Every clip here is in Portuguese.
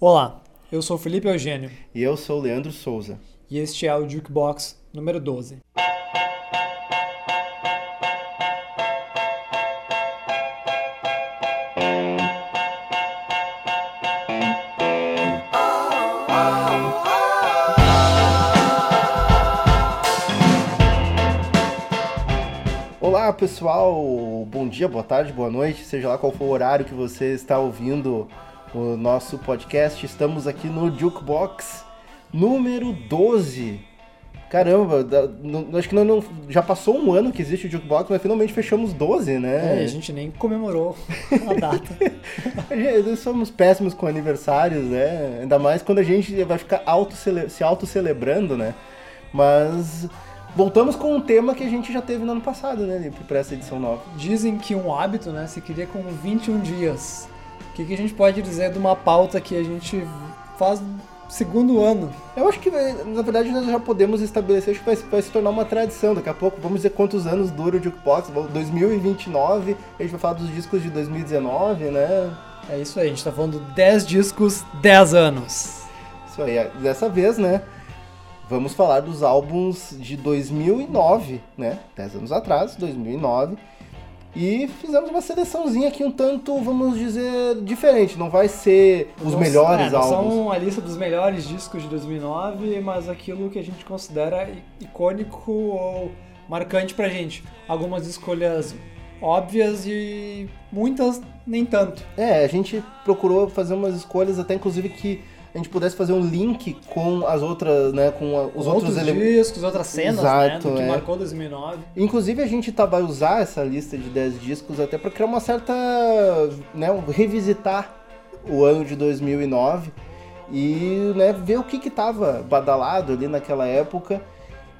Olá, eu sou Felipe Eugênio E eu sou o Leandro Souza. e este é o Jukebox número 12. Olá pessoal, bom dia, boa tarde, boa noite, seja lá qual for o horário que você está ouvindo o nosso podcast. Estamos aqui no Jukebox número 12. Caramba, da- não- acho que não, não- já passou um ano que existe o Jukebox, mas finalmente fechamos 12, É, né? a gente nem comemorou a data. Gente- Nós somos péssimos com aniversários, né? Ainda mais quando a gente vai ficar auto se auto-celebrando, né? Mas voltamos com um tema que a gente já teve no ano passado, né, Lipe, pra essa edição nova. Dizem que um hábito, né, se cria com 21 dias. O que, que a gente pode dizer de uma pauta que a gente faz segundo ano? Eu acho que, na verdade, nós já podemos estabelecer, acho que vai, vai se tornar uma tradição. Daqui a pouco, vamos dizer quantos anos dura o Jukebox. 2029, a gente vai falar dos discos de 2019, né? É isso aí, a gente tá falando 10 discos, 10 anos. Isso aí. Dessa vez, né? Vamos falar dos álbuns de 2009, né? 10 anos atrás, 2009. E fizemos uma seleçãozinha aqui um tanto, vamos dizer, diferente. Não vai ser os Não- melhores é, não álbuns. são a lista dos melhores discos de 2009, mas aquilo que a gente considera icônico ou marcante pra gente. Algumas escolhas óbvias e muitas nem tanto. É, a gente procurou fazer umas escolhas, até inclusive que a gente pudesse fazer um link com as outras, né, com a- os outros, outros elementos. discos, outras cenas, Exato, né, do que é. marcou 2009. Inclusive a gente tá, vai usar essa lista de 10 discos até para criar uma certa, né, revisitar o ano de 2009 e, né, ver o que que tava badalado ali naquela época,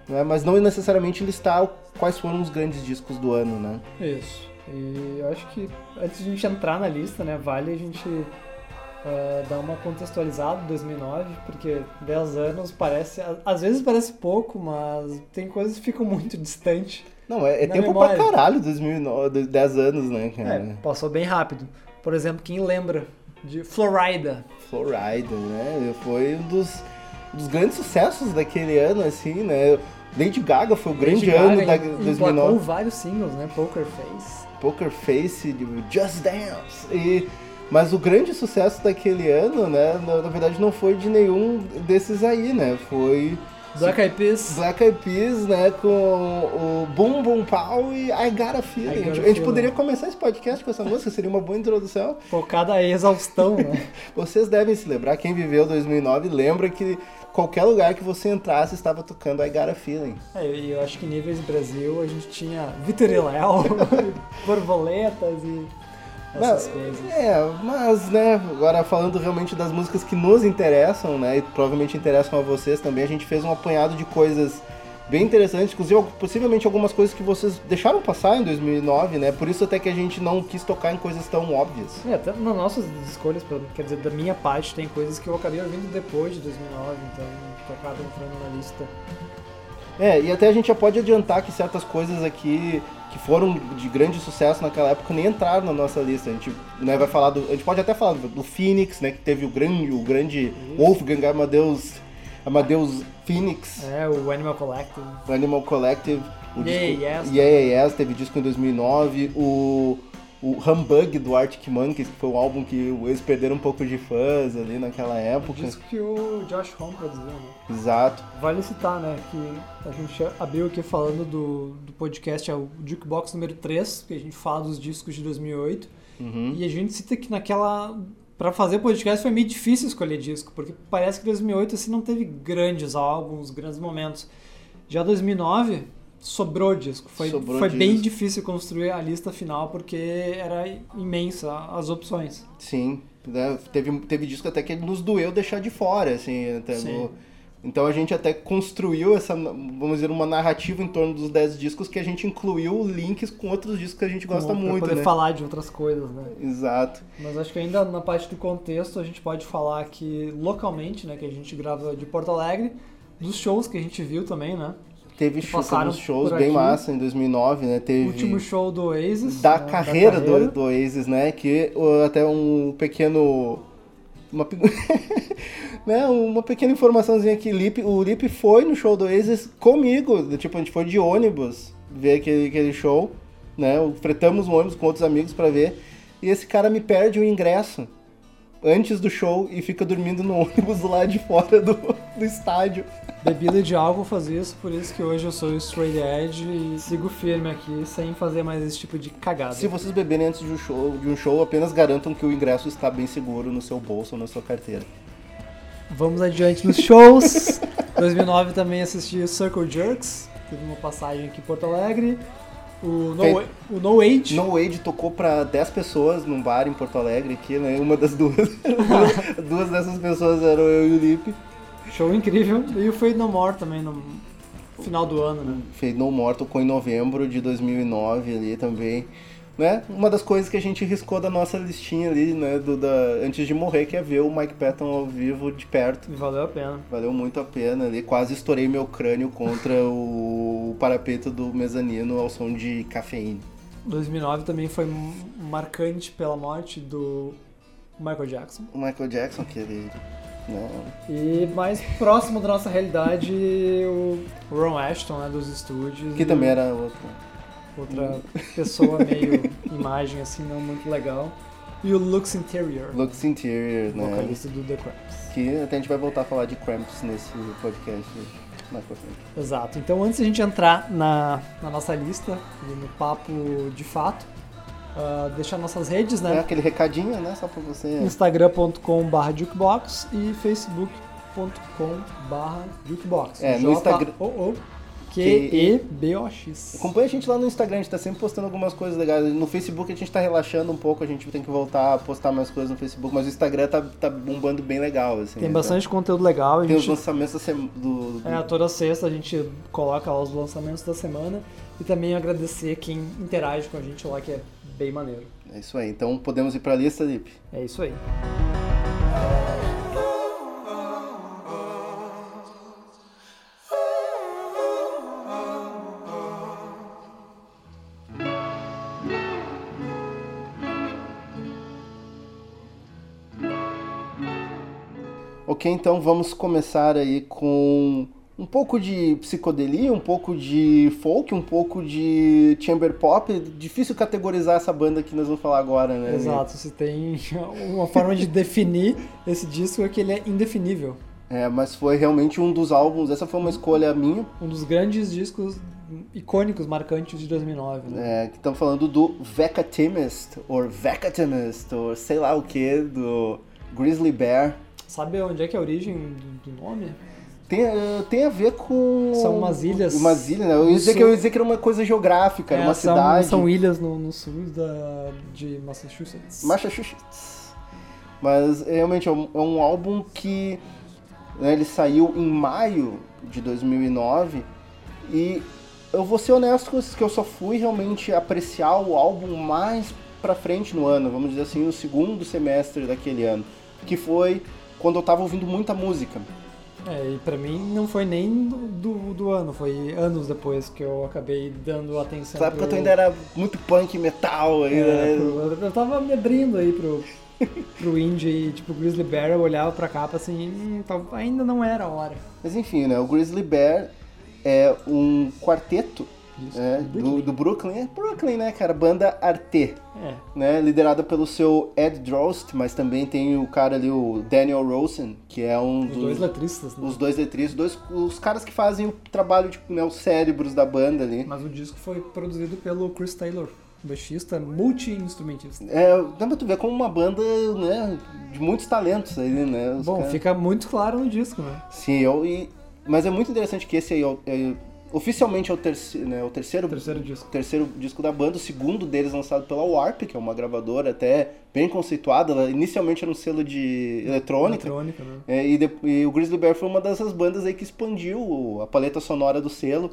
né, mas não necessariamente listar quais foram os grandes discos do ano, né? Isso. E eu acho que antes de a gente entrar na lista, né, vale a gente ah, dar uma contextualizada em 2009, porque 10 anos parece, às vezes parece pouco, mas tem coisas que ficam muito distantes. Não, é, é tempo memória. pra caralho 2009, 10 anos, né, cara? É, passou bem rápido. Por exemplo, quem lembra de Florida? Florida, né? Foi um dos, dos grandes sucessos daquele ano, assim, né? Lady Gaga foi o grande Lady ano Gaga da em- emplacou 2009. vários singles, né? Poker Face. Poker Face, de Just Dance. E, mas o grande sucesso daquele ano, né? Na, na verdade, não foi de nenhum desses aí, né? Foi Black Eyed Peas. Black Eyed Peas, né? Com o Boom Boom Pow e I Got a Feeling. Got gente, a a gente poderia começar esse podcast com essa música, seria uma boa introdução. Focada a exaustão, né? Vocês devem se lembrar, quem viveu 2009 lembra que qualquer lugar que você entrasse estava tocando I Got a Feeling. É, e eu acho que níveis Brasil a gente tinha Vitor e Léo, borboletas e essas Mas- coisas. É, mas, né, agora falando realmente das músicas que nos interessam, né, e provavelmente interessam a vocês também, a gente fez um apanhado de coisas bem interessantes, inclusive possivelmente algumas coisas que vocês deixaram passar em 2009, né, por isso até que a gente não quis tocar em coisas tão óbvias. É, até nas nossas escolhas, quer dizer, da minha parte, tem coisas que eu acabei ouvindo depois de 2009, então que acaba entrando na lista. É, e até a gente já pode adiantar que certas coisas aqui que foram de grande sucesso naquela época nem entraram na nossa lista. A gente, né, vai falar do, a gente pode até falar do, do Phoenix, né, que teve o grande, o grande Wolfgang Amadeus, Amadeus Phoenix, É, o Animal Collective. o Animal Collective, o Yeah, disco, Yes. Yeah, Yes, teve disco em 2009, o o Humbug do Arctic Monkeys, que foi um álbum que eles perderam um pouco de fãs ali naquela época. disco que o Josh Homme produziu, né? Exato. Vale citar, né, que a gente abriu aqui falando do, do podcast, é o Jukebox número 3, que a gente fala dos discos de 2008. Uhum. E a gente cita que naquela. Pra fazer podcast foi meio difícil escolher disco, porque parece que 2008 assim, não teve grandes álbuns, grandes momentos. Já 2009 sobrou disco. Foi, Sobrou foi bem disco. difícil construir a lista final porque era imensa as opções. Sim, né, teve, teve disco até que nos doeu deixar de fora, assim, até no- então a gente até construiu essa, vamos dizer, uma narrativa em torno dos 10 discos que a gente incluiu links com outros discos que a gente gosta pra muito, poder né? falar de outras coisas, né? Exato. Mas acho que ainda na parte do contexto a gente pode falar que localmente, né, que a gente grava de Porto Alegre, dos shows que a gente viu também, né? Teve Que show, passaram shows bem aqui. massa em 2009, né? Teve O último show do Oasis. da né, carreira, Do, do Oasis, né? Que até um pequeno uma, né, uma pequena informaçãozinha aqui. Lip, o Lip foi no show do Oasis comigo. Tipo, a gente foi de ônibus ver aquele, aquele show. Né? Fretamos um ônibus com outros amigos para ver. E esse cara me perde o ingresso antes do show e fica dormindo no ônibus lá de fora do, do estádio. Bebida de álcool faz isso, por isso que hoje eu sou straight edge e sigo firme aqui sem fazer mais esse tipo de cagada. Se vocês beberem antes de um show, de um show apenas garantam que o ingresso está bem seguro no seu bolso ou na sua carteira. Vamos adiante nos shows. 2009 também assisti Circle Jerks, teve uma passagem aqui em Porto Alegre. O No, Fe- o no Age. No Age tocou pra 10 pessoas num bar em Porto Alegre aqui, né? Uma das duas. duas dessas pessoas eram eu e o Lipe. Show incrível. E o Fade No More também no final do ano, né? Fade No More tocou em novembro de 2009 ali também. Né? Uma das coisas que a gente riscou da nossa listinha ali, né? Do, da, antes de morrer, que é ver o Mike Patton ao vivo de perto. Valeu a pena. Valeu muito a pena ali. Quase estourei meu crânio contra o parapeito do mezanino ao som de cafeína. 2009 também foi marcante pela morte do Michael Jackson. O Michael Jackson, que ele. Né? E mais próximo da nossa realidade, o Ron Ashton, né, dos estúdios. Que também era outro. Outra pessoa meio imagem assim, não muito legal. E o Lux Interior, Lux Interior, né? vocalista do The Cramps. Que até a gente vai voltar a falar de Cramps nesse podcast mais pra frente. Exato. Então antes de a gente entrar na, na nossa lista e no papo de fato, ah, deixar nossas redes, É né? aquele recadinho, né? Só pra você. instagram.com.br jukebox e facebook.com.br jukebox. É, no Instagram- Q-E-B-O-X. Acompanha a gente lá no Instagram, a gente tá sempre postando algumas coisas legais. No Facebook a gente tá relaxando um pouco, a gente tem que voltar a postar mais coisas no Facebook, mas o Instagram tá, tá bombando bem legal, assim. Tem né? bastante conteúdo legal. Tem os gente, lançamentos da sema- do. do- é, toda sexta a gente coloca lá os lançamentos da semana e também agradecer quem interage com a gente lá, que é bem maneiro. É isso aí. Então podemos ir pra lista, Lipe? É isso aí. Ok, então vamos começar aí com um pouco de psicodelia, um pouco de folk, um pouco de chamber pop. Difícil categorizar essa banda que nós vamos falar agora, né? Exato, se tem uma forma de definir esse disco é que ele é indefinível. É, mas foi realmente um dos álbuns, essa foi uma escolha minha, Um dos grandes discos icônicos, marcantes de 2009, né? é, que estamos falando do Vecatimist, ou Vecatimist, ou sei lá o que, do Grizzly Bear. Sabe onde é que é a origem do, do nome? Tem, eh, tem a ver com... São umas ilhas Umas ilhas, né? Eu ia, dizer que, eu ia dizer que era uma coisa geográfica, era É, uma são, cidade. são ilhas no, no sul da, de Massachusetts. Massachusetts. Mas realmente é um, é um álbum que né, ele saiu em maio de 2009 e eu vou ser honesto com isso, que eu só fui realmente apreciar o álbum mais pra frente no ano, vamos dizer assim, no segundo semestre daquele ano, que foi quando eu tava ouvindo muita música. É, e pra mim não foi nem do, do, ano, foi anos depois que eu acabei dando atenção época pro... tu ainda era muito punk metal ainda, É, né? pro- eu tava me abrindo aí pro, pro indie e tipo, Grizzly Bear, eu olhava pra capa assim, hum, ainda não era a hora. Mas enfim, né? O Grizzly Bear é um quarteto Isso, é, do do, Brooklyn. É Brooklyn, né, cara? Banda Arte. É, né, liderada pelo seu Ed Drost, mas também tem o cara ali, o Daniel Rosen, que é um os dos dois letristas, né? os dois letristas, dois, os caras que fazem o trabalho, tipo, né, os cérebros da banda ali. Mas o disco foi produzido pelo Chris Taylor, baixista, multi-instrumentista. É, dá pra tu ver como uma banda, né, de muitos talentos aí, né? Bom, fica muito claro no disco, né? Sim, eu, e, mas é muito interessante que esse aí, é é- oficialmente é o, terci, né, o terceiro, terceiro disco. terceiro disco da banda, o segundo deles lançado pela Warp, que é uma gravadora até bem conceituada, ela inicialmente era um selo de eletrônica, Eletrônica, né? É, e, de- e o Grizzly Bear foi uma dessas bandas aí que expandiu a paleta sonora do selo.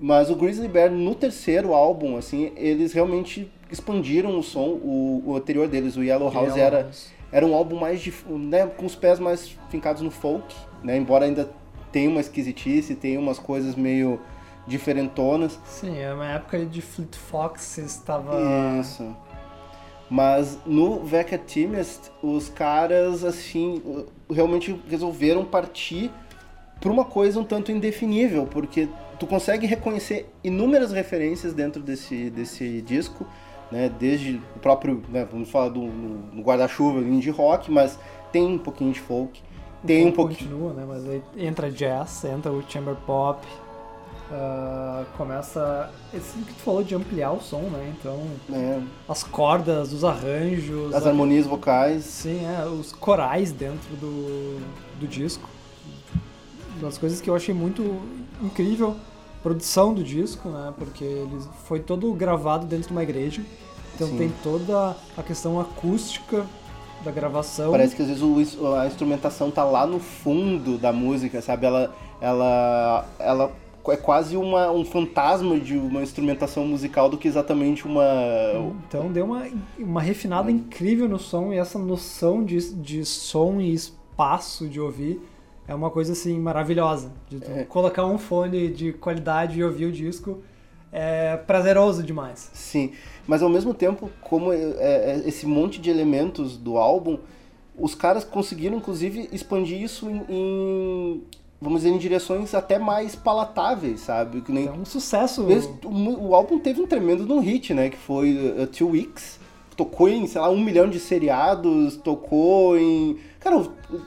Mas o Grizzly Bear, no terceiro álbum, assim, eles realmente expandiram o som. O, o anterior deles, o Yellow House, Yellow era, era um álbum mais de, né, com os pés mais fincados no folk, né? Embora ainda tenha uma esquisitice, tenha umas coisas meio diferentonas. Sim, é uma época de Fleet Foxes, estava Isso. Mas no Vecca Timest, os caras, assim, realmente resolveram partir para uma coisa um tanto indefinível, porque tu consegue reconhecer inúmeras referências dentro desse, desse disco, né? Desde o próprio, né, vamos falar do no guarda-chuva indie rock, mas tem um pouquinho de folk, tem um pouquinho... Continua, né? Mas aí entra jazz, entra o chamber pop, Uh, começa. Esse que tu falou de ampliar o som, né? Então. É. As cordas, os arranjos. As harmonias vocais. Sim, é, os corais dentro do, do disco. Das coisas que eu achei muito incrível. Produção do disco, né? Porque ele foi todo gravado dentro de uma igreja. Então Sim. tem toda a questão acústica da gravação. Parece que às vezes o, a instrumentação tá lá no fundo da música, sabe? Ela. Ela. Ela é quase uma, um fantasma de uma instrumentação musical do que exatamente uma. Então deu uma, uma refinada incrível no som e essa noção de, de som e espaço de ouvir é uma coisa assim maravilhosa. De é. colocar um fone de qualidade e ouvir o disco é prazeroso demais. Sim, mas ao mesmo tempo, como é, é, esse monte de elementos do álbum, os caras conseguiram inclusive expandir isso em, em vamos dizer, em direções até mais palatáveis, sabe? Que nem... É um sucesso. O, o, álbum teve um tremendo no hit, né? Que foi uh, Two Weeks. Tocou em, sei lá, um milhão de seriados, tocou em... Cara,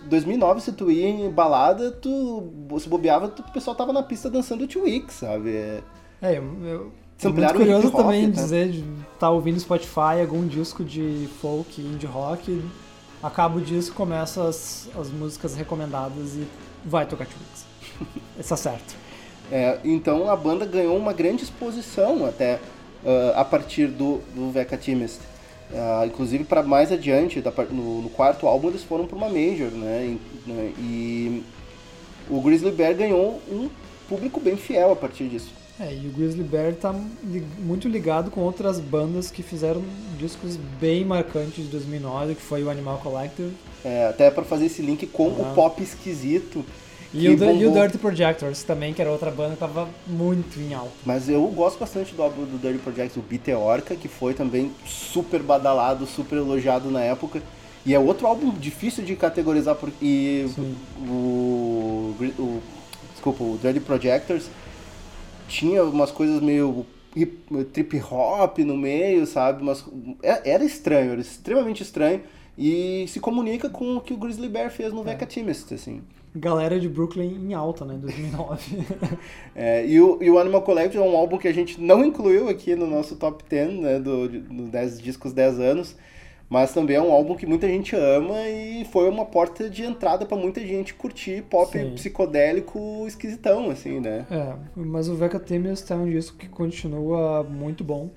2009, se tu ia em balada, tu se bobeava, tu, o pessoal tava na pista dançando Two Weeks, sabe? É, é eu... É muito curioso também rock, né? dizer, de estar tá ouvindo Spotify, algum disco de folk, indie rock, acaba o disco, começa as, as músicas recomendadas e vai tocar T-Rex. Isso é certo. É, então a banda ganhou uma grande exposição até uh, a partir do, do Vecca Timest. Uh, inclusive para mais adiante, da, no, no, quarto álbum eles foram para uma major, né? E, né? e o Grizzly Bear ganhou um público bem fiel a partir disso. É, e o Grizzly Bear tá li muito ligado com outras bandas que fizeram discos bem marcantes de 2009, que foi o Animal Collective. É, até para fazer esse link com ah. o pop esquisito. E o, e o, Dirty Projectors também, que era outra banda que tava muito em alta. Mas eu gosto bastante do álbum do Dirty Projectors, o Biteorca, que foi também super badalado, super elogiado na época. E é outro álbum difícil de categorizar, porque o, o, Desculpa, o Dirty Projectors tinha umas coisas meio trip hop no meio, sabe? Mas é, era estranho, era extremamente estranho. E se comunica com o que o Grizzly Bear fez no é. Vecca Timist, assim. Galera de Brooklyn em alta, né, em 2009. é, e, o, e o Animal Collective é um álbum que a gente não incluiu aqui no nosso top 10, né, do, do 10 discos 10 anos. Mas também é um álbum que muita gente ama e foi uma porta de entrada para muita gente curtir pop Sim. psicodélico esquisitão, assim, né? É, mas o Vecca Tempest é um disco que continua muito bom.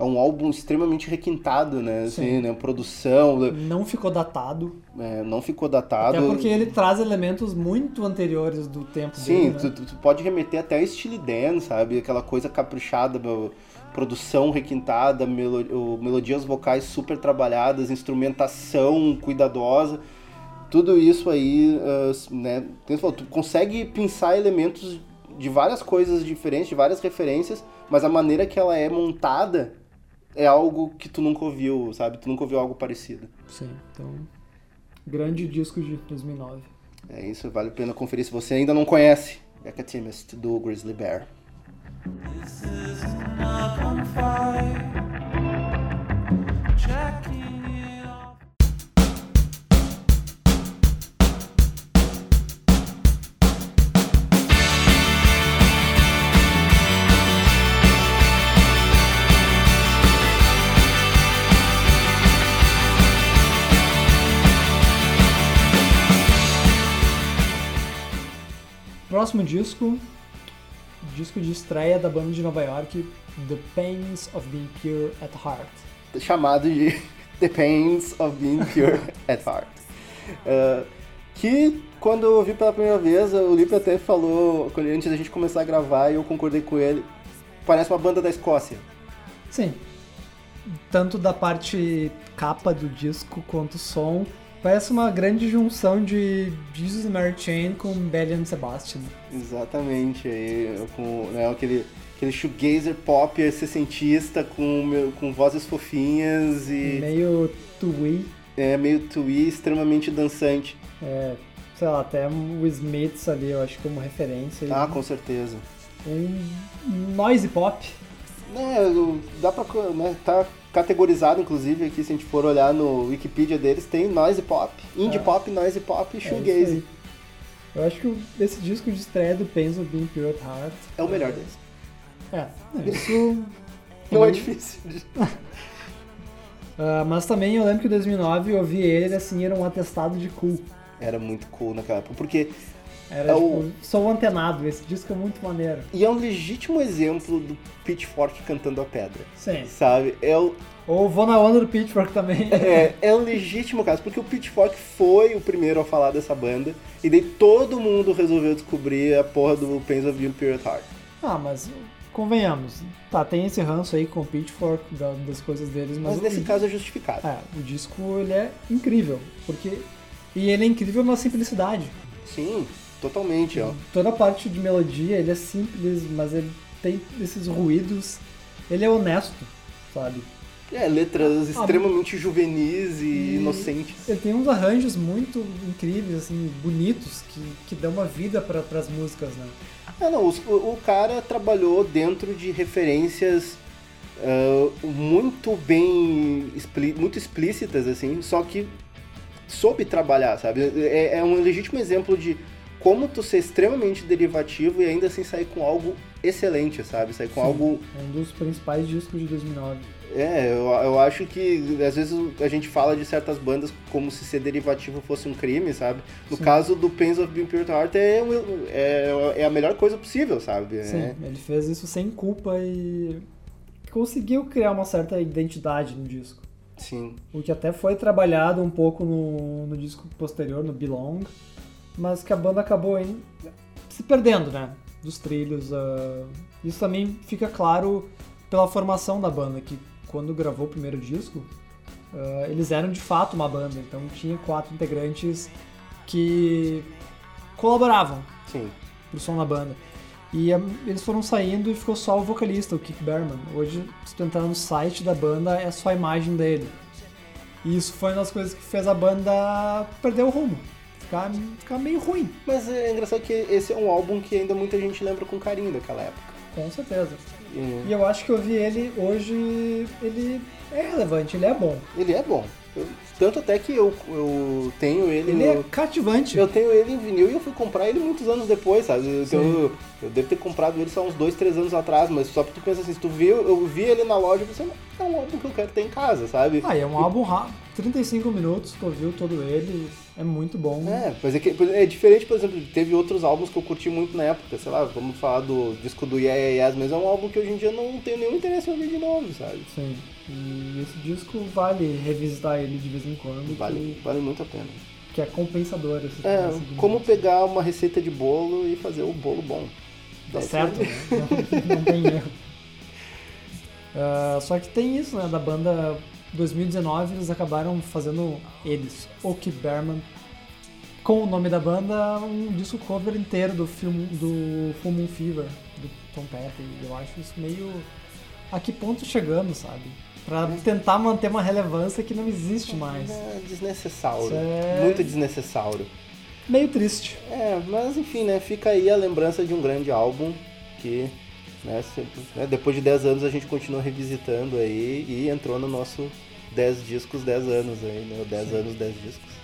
É um álbum extremamente requintado, né? Assim, né? Produção. Não ficou datado. É, não ficou datado. Até porque ele traz elementos muito anteriores do tempo Sim, dele, Sim, né? tu, tu, pode remeter até a Steely Dan, sabe? Aquela coisa caprichada, meu produção requintada, melo melodias vocais super trabalhadas, instrumentação cuidadosa, tudo isso aí, uh, né? Tu consegue pensar elementos de várias coisas diferentes, de várias referências, mas a maneira que ela é montada é algo que tu nunca ouviu, sabe? Tu nunca ouviu algo parecido. Sim, então grande disco de 2009. É isso, vale a pena conferir se você ainda não conhece Ecatimist do Grizzly Bear. Próximo disco, disco de estreia da banda de Nova York, The Pains of Being Pure at Heart. Chamado de The Pains of Being Pure at Heart. Uh, que quando eu ouvi pela primeira vez, o Lipe até falou, antes da gente começar a gravar, e eu concordei com ele, parece uma banda da Escócia. Sim. Tanto da parte capa do disco quanto o som. Parece uma grande junção de Jesus and Mary Chain com Belly and Sebastian. Exatamente, aí com né, aquele aquele shoegazer pop sessentista com, com vozes fofinhas e... Meio twee. É, meio twee, extremamente dançante. É, sei lá, até o Smiths ali, eu acho como referência. Ah, com certeza. Um noise pop. É, dá pra. Né, tá categorizado, inclusive, aqui, se a gente for olhar no Wikipedia deles, tem noise pop, indie é. pop, noise pop e shoegaze. É eu acho que esse disco de estreia do Pains of Being Pure at Heart é o melhor deles. É, isso. Não é difícil. uh, mas também eu lembro que em 2009 eu ouvi ele assim, era um atestado de cool. Era muito cool naquela época, porque era, é tipo, o... sou antenado, esse disco é muito maneiro. E é um legítimo exemplo do Pitchfork cantando a pedra. Sim. Sabe? É o... Ou vou na onda do Pitchfork também. É, é um legítimo caso, porque o Pitchfork foi o primeiro a falar dessa banda, e daí todo mundo resolveu descobrir a porra do Pains of Being Pure Heart. Ah, mas convenhamos, tá, tem esse ranço aí com o Pitchfork, das coisas deles, mas... Mas nesse o, caso é justificado. É, o disco, ele é incrível, porque... E ele é incrível na simplicidade. Sim, Totalmente, ó. Toda a parte de melodia, ele é simples, mas ele tem esses ruídos. Ele é honesto, sabe? É, letras ah, extremamente juvenis e, e, inocentes. Ele tem uns arranjos muito incríveis, assim, bonitos, que, que dão uma vida para as músicas, né? É, não, o, o cara trabalhou dentro de referências uh, muito bem, muito explícitas, assim, só que soube trabalhar, sabe? É, é um legítimo exemplo de como tu ser extremamente derivativo e ainda assim sair com algo excelente, sabe? Sair com Sim, algo. É um dos principais discos de 2009. É, eu, eu acho que às vezes a gente fala de certas bandas como se ser derivativo fosse um crime, sabe? No Sim. caso do Pains of Being Pure Heart é, é, é, a melhor coisa possível, sabe? Sim, é. ele fez isso sem culpa e conseguiu criar uma certa identidade no disco. Sim. O que até foi trabalhado um pouco no, no disco posterior, no Belong mas que a banda acabou se perdendo, né? Dos trilhos. Uh... Isso também fica claro pela formação da banda, que quando gravou o primeiro disco, uh, eles eram de fato uma banda, então tinha quatro integrantes que colaboravam Sim. pro som da banda. E um, eles foram saindo e ficou só o vocalista, o Keith Berman. Hoje, se tu entrar no site da banda, é só a imagem dele. E isso foi uma das coisas que fez a banda perder o rumo ficar, ficar meio ruim. Mas é engraçado que esse é um álbum que ainda muita gente lembra com carinho daquela época. Com certeza. E eu acho que eu vi ele hoje, ele é relevante, ele é bom. Ele é bom. Eu, tanto até que eu, eu tenho ele. Ele no, é cativante. Eu tenho ele em vinil e eu fui comprar ele muitos anos depois, sabe? Eu, eu, devo ter comprado ele só uns dois, três anos atrás, mas só porque tu pensa assim, se tu viu, eu vi ele na loja e pensei, é um álbum que eu quero ter em casa, sabe? Ah, é um e, álbum rápido. 35 minutos, tu ouviu todo ele, é muito bom. É, mas é, que, é diferente, por exemplo, teve outros álbuns que eu curti muito na época, sei lá, vamos falar do disco do Yeah, yeah Yes, mas é um álbum que hoje em dia não tenho nenhum interesse em ouvir de novo, sabe? Sim, e esse disco vale revisitar ele de vez em quando. Vale, que, vale muito a pena. Que é compensador. Esse é, como pegar uma receita de bolo e fazer o bolo bom. Dá certo, né? não, não tem erro. Uh, só que tem isso, né, da banda 2019 eles acabaram fazendo eles, Oki Berman, com o nome da banda, um disco cover inteiro do filme do Full Moon Fever, do Tom Petty. Eu acho isso meio. A que ponto chegamos, sabe? Pra tentar manter uma relevância que não existe mais. É desnecessário. É... Muito desnecessário. Meio triste. É, mas enfim, né? Fica aí a lembrança de um grande álbum que né, sempre, né, depois de 10 anos a gente continua revisitando aí e entrou no nosso 10 discos, 10 anos aí, né? 10 anos, 10 discos.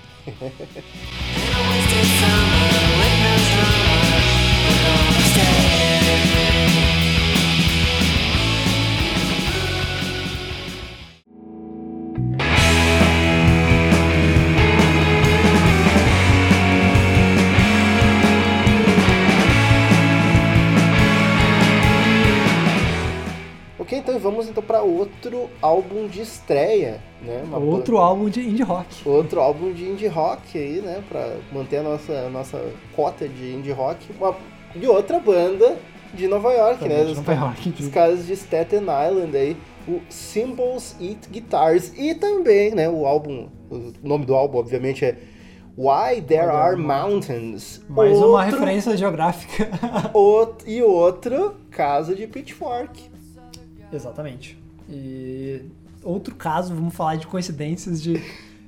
Vamos então para outro álbum de estreia, né? Uma outro álbum de indie rock. Outro álbum de indie rock aí, né? Para manter a nossa, nossa cota de indie rock. Uma, de outra banda de Nova York, Também né? De Nova York, os caras de Staten Island aí. O Symbols Eat Guitars. E também, né? O álbum, o nome do álbum, obviamente, é Why There Are Mountains. Mais uma Outro- referência geográfica. out- e outro caso de Pitchfork. Exatamente. E outro caso, vamos falar de coincidências de,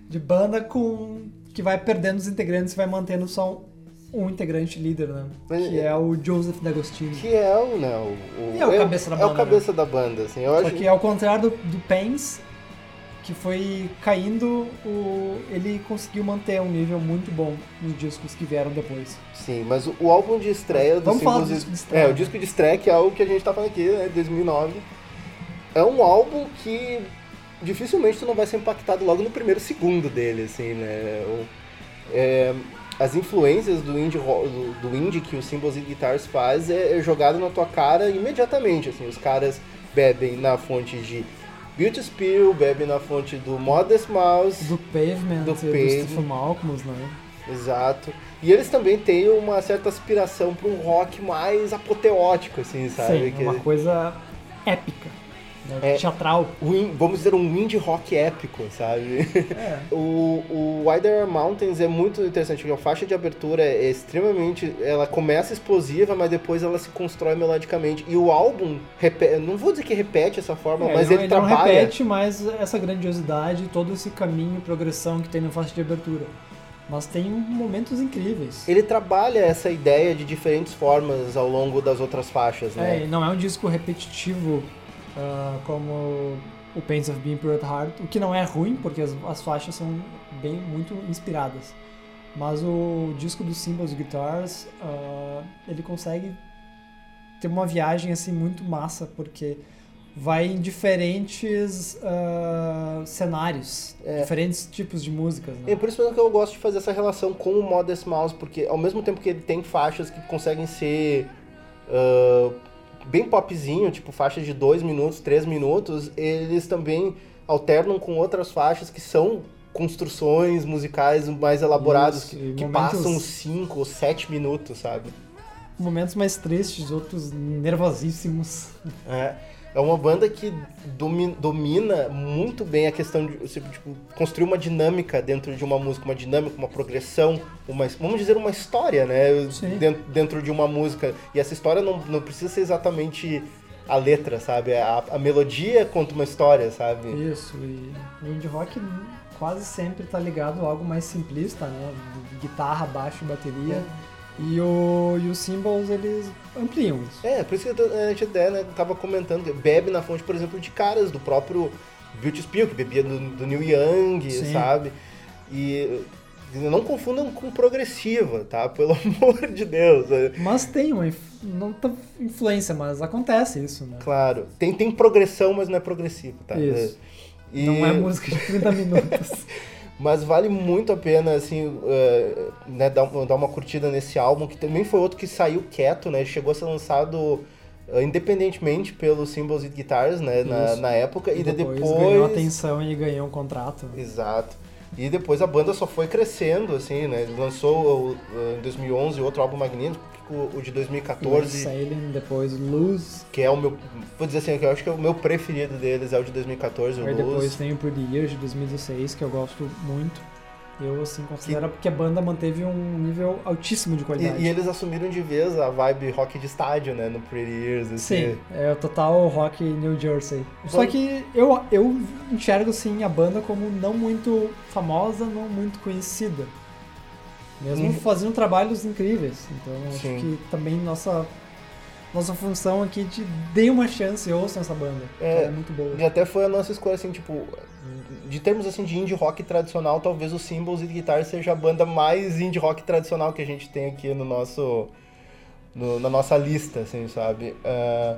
de banda com que vai perdendo os integrantes e vai mantendo só um integrante líder, né? Mas- Que é o Joseph D'Agostino. Que é o, né, o, o- é o cabeça da É o banda, cabeça da banda, assim. Eu Só acho que ao contrário do, do Pence, que foi caindo, o, ele conseguiu manter um nível muito bom nos discos que vieram depois. Sim, mas o, o álbum de estreia do Vamos falar do disco de estreia. É, o disco de estreia, que é o que a gente tá falando aqui, né, 2009. É um álbum que dificilmente tu não vai ser impactado logo no primeiro segundo dele, assim, né? É, as influências do indie, do, do indie que o Symbols e Guitars faz é, é jogado na tua cara imediatamente, assim. Os caras bebem na fonte de Beauty Spill, bebem na fonte do Modest Mouse, Do Pavement, Do do, Pavement. Stephen Malcolm, né? Exato. E eles também têm uma certa aspiração para um rock mais apoteótico, assim, sabe? Sim, Que- uma coisa épica. Né? É. Teatral. in- vamos dizer, um indie rock épico, sabe? É. O, o Are Mountains é muito interessante, a faixa de abertura é extremamente... Ela começa explosiva, mas depois ela se constrói melodicamente. E o álbum, repe- não vou dizer que repete essa forma, É, mas não, ele, não trabalha... repete mais essa grandiosidade, todo esse caminho, progressão que tem na faixa de abertura. Mas tem momentos incríveis. Ele trabalha essa ideia de diferentes formas ao longo das outras faixas, né? É, não é um disco repetitivo ah, como o Pains of Being Pure at Heart, o que não é ruim, porque as, as faixas são bem muito inspiradas. Mas o disco dos Symbols Guitars, ah, ele consegue ter uma viagem assim muito massa, porque vai em diferentes ah, cenários, É. diferentes tipos de músicas. É Né? por isso mesmo que eu gosto de fazer essa relação com o Modest Mouse, porque ao mesmo tempo que ele tem faixas que conseguem ser ah, bem popzinho, tipo faixas de 2 minutos, 3 minutos, eles também alternam com outras faixas que são construções musicais mais elaboradas, Isso, que, que momentos- passam 5 ou 7 minutos, sabe? Momentos mais tristes, outros nervosíssimos. É, é uma banda que domi- domina muito bem a questão de assim, tipo, construir uma dinâmica dentro de uma música, uma dinâmica, uma progressão, uma, vamos dizer, uma história, né? Dentro, dentro de uma música. E essa história não, não precisa ser exatamente a letra, sabe? A, a melodia conta uma história, sabe? Isso, e o indie rock quase sempre tá ligado a algo mais simplista, né? Guitarra, baixo, bateria. E, o, e os symbols, eles ampliam isso. É, por isso que a gente até né, tava comentando, que bebe na fonte, por exemplo, de caras do próprio Beauty Spill, que bebia do, do Neil Young, Sim. sabe? E não confundam com progressiva, tá? Pelo amor de Deus. Mas tem uma não tá influência, mas acontece isso, né? Claro, tem, tem progressão, mas não é progressivo, tá? Isso. E- Não é música de 30 minutos. Mas vale muito a pena, assim, eh, né, dar, dar uma curtida nesse álbum, que também foi outro que saiu quieto, né? Chegou a ser lançado eh, independentemente pelos Symbols e Guitars, né? Na, na época. E, daí depois, depois... ganhou atenção e ganhou um contrato. Exato. E depois a banda só foi crescendo, assim, né? Lançou uh, em 2011 outro álbum magnífico, o de 2014, Sailing, depois Lose. que é o meu, vou dizer assim, que eu acho que é o meu preferido deles, é o de 2014, o Aí depois tem o Pretty Years de 2016, que eu gosto muito. Eu, assim, considero porque a banda manteve um nível altíssimo de qualidade. E, e eles assumiram de vez a vibe rock de estádio, né, no Pretty Years, assim. Sim, é o total rock New Jersey. Só que eu, eu enxergo, sim, a banda como não muito famosa, não muito conhecida. Mesmo Uhum. fazendo trabalhos incríveis. Então, acho Sim. que também nossa, nossa função aqui de dê uma chance ouçam essa banda. É, é muito boa. E até foi a nossa escolha, assim, tipo, de termos, assim, de indie rock tradicional, talvez o Symbols e Guitar seja a banda mais indie rock tradicional que a gente tem aqui no nosso, no- na nossa lista, assim, sabe? Ah,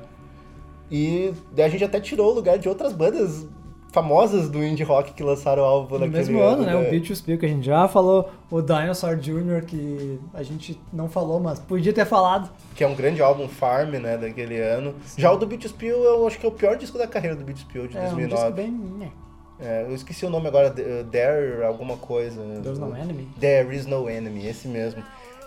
e a gente até tirou o lugar de outras bandas famosas do indie rock que lançaram o álbum No mesmo ano, né? O Beat to Spill, que a gente já falou, o Dinosaur Jr., que a gente não falou, mas podia ter falado. Que é um grande álbum Farm, né, daquele ano. Já o do Beat Spill, eu acho que é o pior disco da carreira do Beat Spill, de É, um 2009. disco bem... né, É, eu esqueci o nome agora, There alguma coisa. There's No Enemy. There is no enemy, esse mesmo.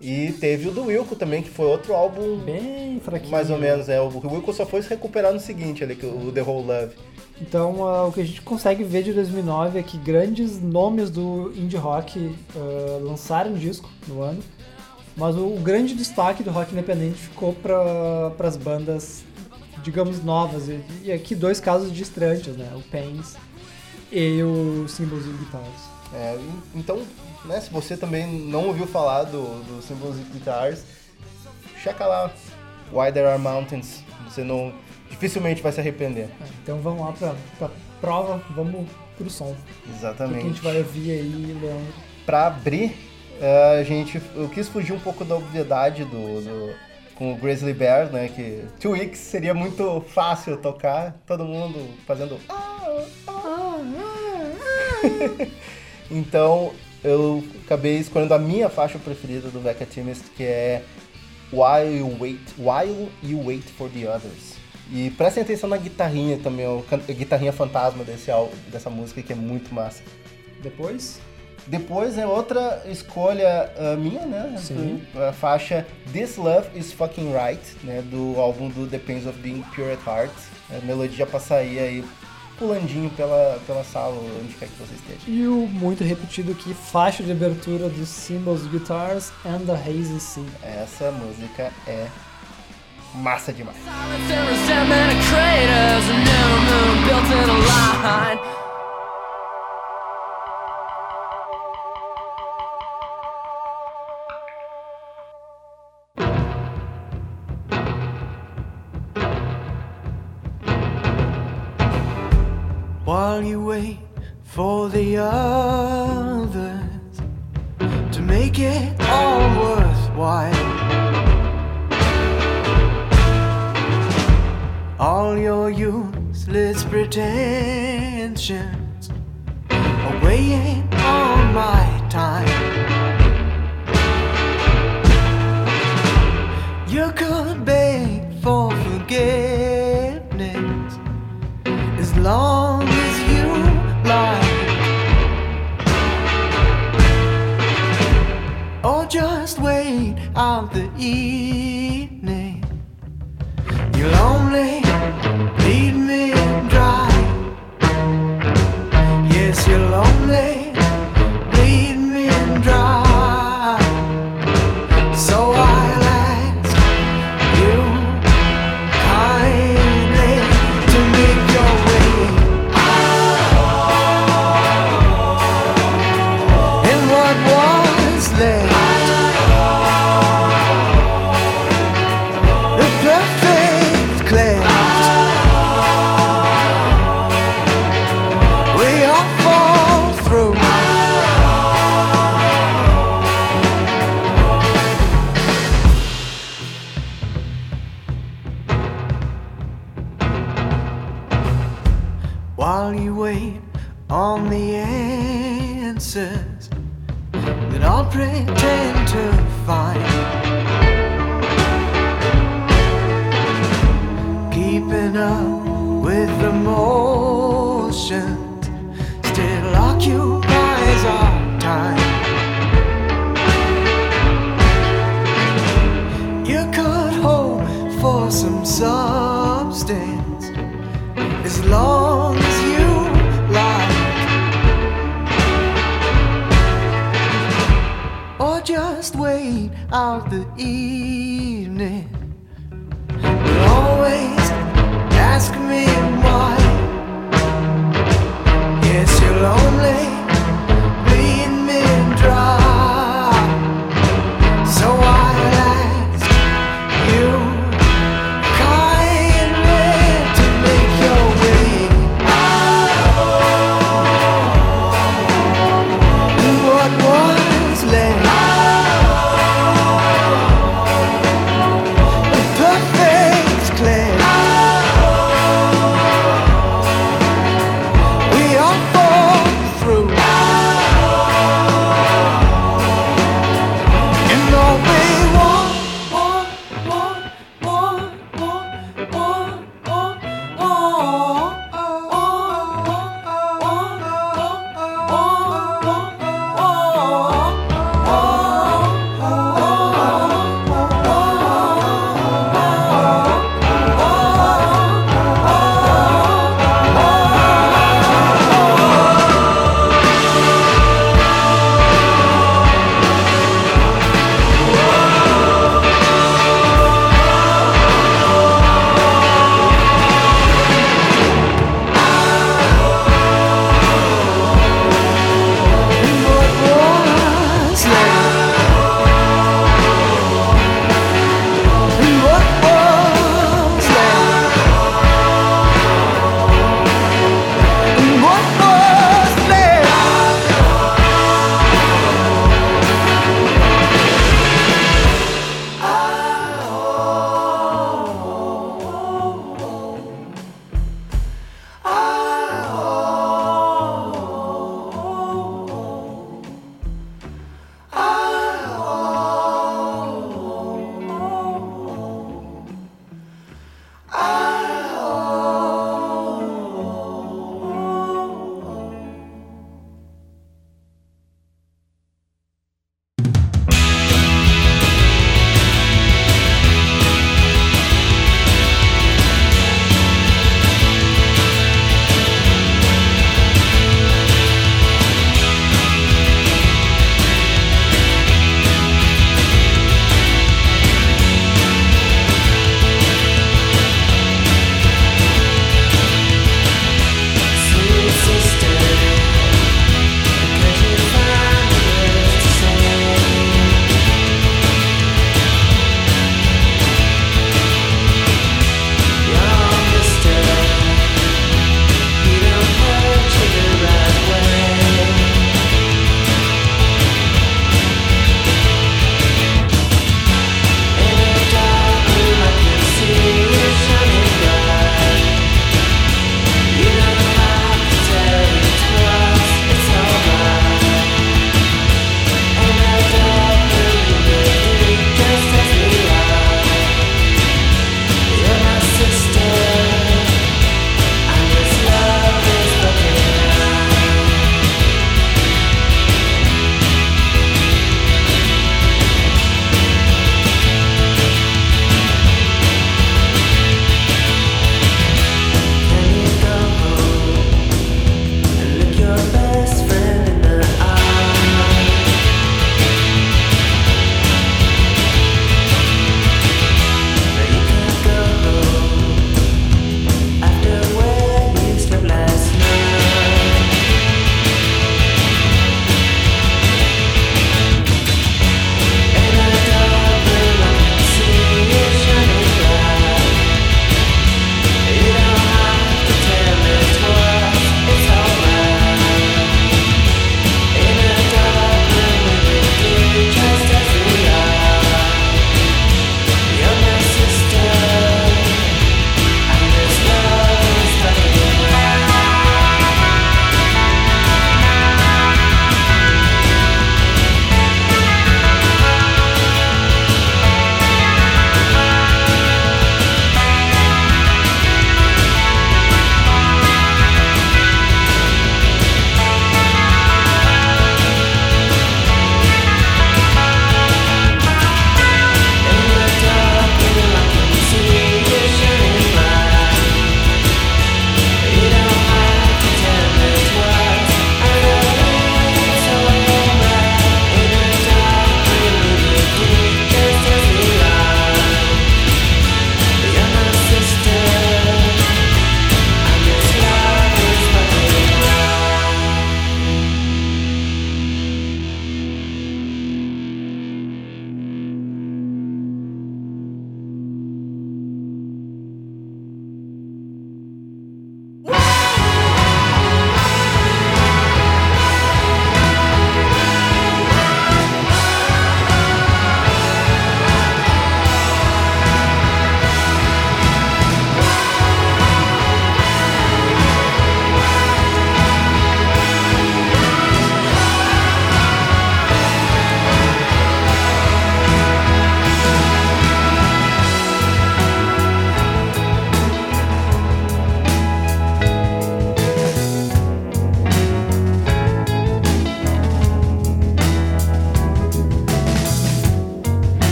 E teve o do Wilco também, que foi outro álbum Bem fraquinho. mais ou menos. É, o Wilco só foi se recuperar no seguinte ali, que o The Whole Love. Então, uh, o que a gente consegue ver de 2009 é que grandes nomes do indie rock uh, lançaram disco no ano, mas o, o grande destaque do rock independente ficou para as bandas, digamos, novas. E, e, aqui dois casos de estreantes, né? O Pains e o Symbols of Guitars. É, então, né, se você também não ouviu falar do, do Symbols of Guitars, checa lá Why There Are Mountains. Você não dificilmente vai se arrepender. É, então vamos lá pra, pra prova, vamos pro som. Exatamente. O que a gente vai ouvir aí, Leandro? Pra abrir, é, a gente, eu quis fugir um pouco da obviedade do, do com o Grizzly Bear, né? Que Two Weeks seria muito fácil tocar, todo mundo fazendo. então eu acabei escolhendo a minha faixa preferida do Beck Timist, que é While You Wait, While You Wait for the Others. E prestem atenção na guitarrinha também, a guitarrinha fantasma desse, dessa música que é muito massa. Depois? Depois é outra escolha uh, minha, né? Sim. A faixa This Love Is Fucking Right, né? Do álbum do Pains of Being Pure at Heart. A melodia pra sair aí pulandinho pela, pela sala, onde quer que você esteja. E o muito repetido aqui, faixa de abertura dos Symbols Guitars and the Hazy Sea. Essa música é massa demais. While you wait for the others to make it pretensions are weighing on my time. You could beg for forgiveness as long as you like, or just wait out the evening. You'll only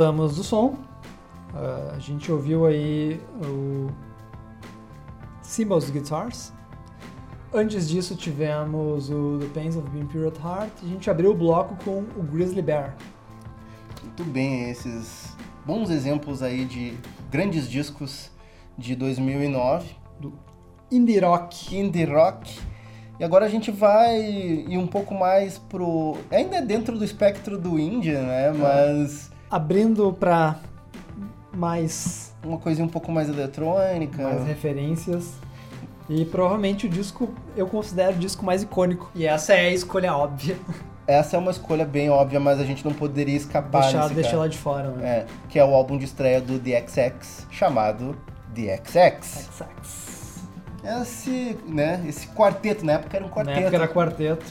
voltamos do som. Uh, a gente ouviu aí o Symbols Guitars. Antes disso tivemos o The Pains of Being Pure at Heart. A gente abriu o bloco com o Grizzly Bear. Muito bem, esses bons exemplos aí de grandes discos de 2009. Do indie rock. Indie rock. E agora a gente vai ir um pouco mais pro. Ainda é dentro do espectro do indie, né? É. Mas abrindo para mais uma coisinha um pouco mais eletrônica, mais referências. E provavelmente o disco eu considero o disco mais icônico. E essa é a escolha óbvia. Essa é uma escolha bem óbvia, mas a gente não poderia escapar Deixar, deixar lá de fora, né? É, que é o álbum de estreia do The XX, chamado The XX. XX. Esse, né, esse quarteto, na época era um quarteto. Na época era quarteto.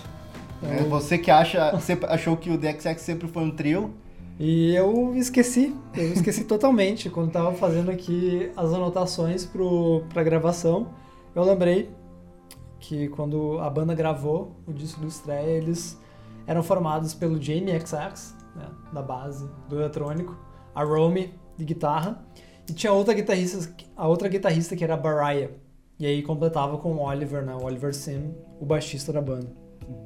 É, Você que acha, sempre achou que o The XX sempre foi um trio, e eu esqueci, eu esqueci totalmente. Quando estava fazendo aqui as anotações para a gravação, eu lembrei que quando a banda gravou o disco do estreia, eles eram formados pelo Jamie XX, né, da base do eletrônico, a Romy, de guitarra, e tinha outra guitarrista, a outra guitarrista que era a Baraya. E aí completava com o Oliver, né, o Oliver Sim, o baixista da banda.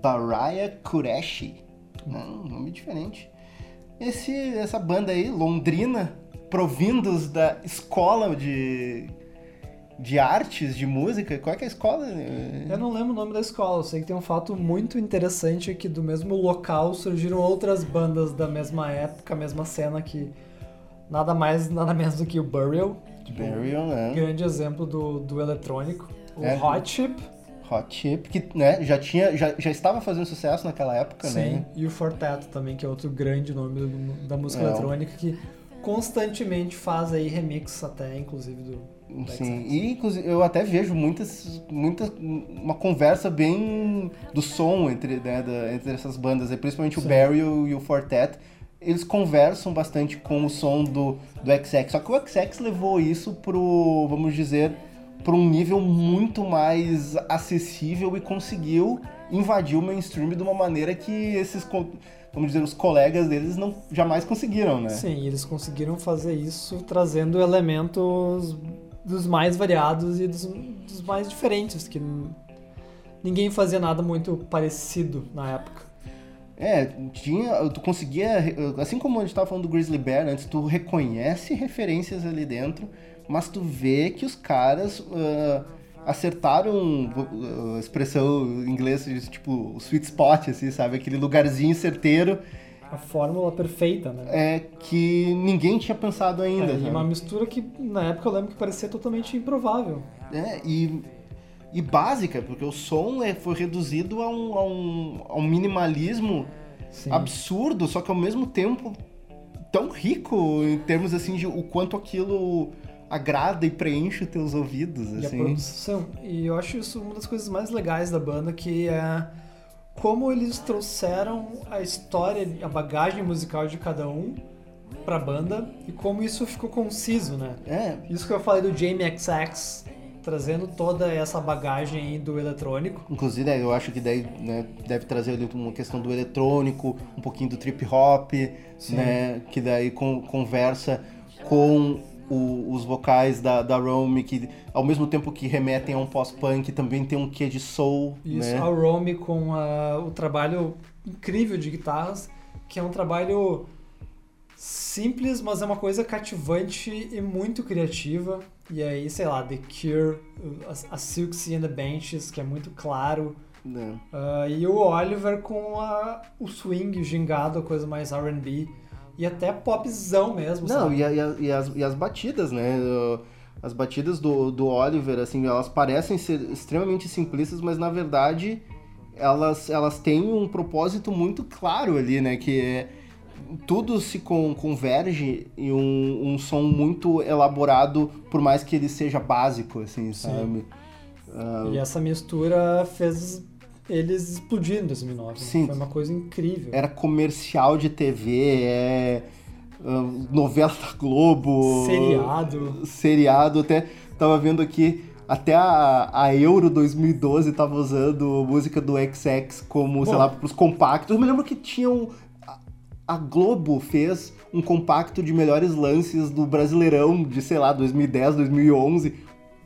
Baraya Kureshi. Não, nome diferente. Esse, essa banda aí, londrina, provindos da escola de, de artes, de música. Qual é que é a escola? Eu não lembro o nome da escola, eu sei que tem um fato muito interessante que do mesmo local surgiram outras bandas da mesma época, mesma cena que nada mais, nada menos do que o Burial. Burial, né? Grande exemplo do, do eletrônico. O É. Hot Chip, Hot Chip, que né, já, tinha, já, já estava fazendo sucesso naquela época, sim, né? e o Forteto também, que é outro grande nome do- da música É. eletrônica que constantemente faz aí remix até, inclusive, do... Sim, e inclusive eu até vejo muitas, muitas uma conversa bem do som entre, né, da- entre essas bandas, aí, principalmente o Sim. Barry e o, e o Fortet. Eles conversam bastante com o som do, do XX, só que o XX levou isso pro, vamos dizer, para um nível muito mais acessível e conseguiu invadir o mainstream de uma maneira que esses, vamos dizer, os colegas deles não jamais conseguiram, né? Sim, eles conseguiram fazer isso trazendo elementos dos mais variados e dos, dos mais diferentes, que ninguém fazia nada muito parecido na época. É, tinha, tu conseguia, assim como a gente tava falando do Grizzly Bear antes, tu reconhece referências ali dentro, mas tu vê que os caras ah, acertaram a expressão em inglês, tipo, o sweet spot, assim, sabe? Aquele lugarzinho certeiro A fórmula perfeita, né? é, que ninguém tinha pensado ainda. É, e uma mistura que na época eu lembro que parecia totalmente improvável. É, e, e básica, porque o som é, foi reduzido a um, a um, a um minimalismo Sim. absurdo, só que ao mesmo tempo tão rico em termos assim de o quanto aquilo agrada e preenche os teus ouvidos, E a assim. produção. E eu acho isso uma das coisas mais legais da banda, que é como eles trouxeram a história, a bagagem musical de cada um pra banda e como isso ficou conciso, né? É, Isso que eu falei do Jamie XX, trazendo toda essa bagagem aí do eletrônico. inclusive né, eu acho que daí, né, deve trazer ali uma questão do eletrônico, um pouquinho do trip hop, Sim. né, que daí con- conversa com o- os vocais da, da Rome, que ao mesmo tempo que remetem a um pós-punk, também tem um quê de soul, Isso, né? a Romy com a- o trabalho incrível de guitarras, que é um trabalho simples, mas é uma coisa cativante e muito criativa. E aí, sei lá, The Cure, a, a Silksy and the Benches, que é muito claro. Ah, e o Oliver com a- o swing, o gingado, a coisa mais R&B. E até popzão mesmo, Não, sabe? e, a- e a- e as, e as batidas, né? Uh, As batidas do, do Oliver, assim, elas parecem ser extremamente simplistas, mas na verdade elas, elas têm um propósito muito claro ali, né? Que é tudo se con- converge em um, um som muito elaborado, por mais que ele seja básico, assim, sabe? Ah, E essa mistura fez eles explodirem em 2009. né? Sim. Foi uma coisa incrível. era comercial de TV, é ah, novela da Globo, Seriado. seriado, até tava vendo aqui, até a, a Euro 2012 tava usando música do XX como, sei Bom. lá, pros compactos. Eu me lembro que tinham. a- A Globo fez um compacto de melhores lances do Brasileirão de, sei lá, 2010, 2011,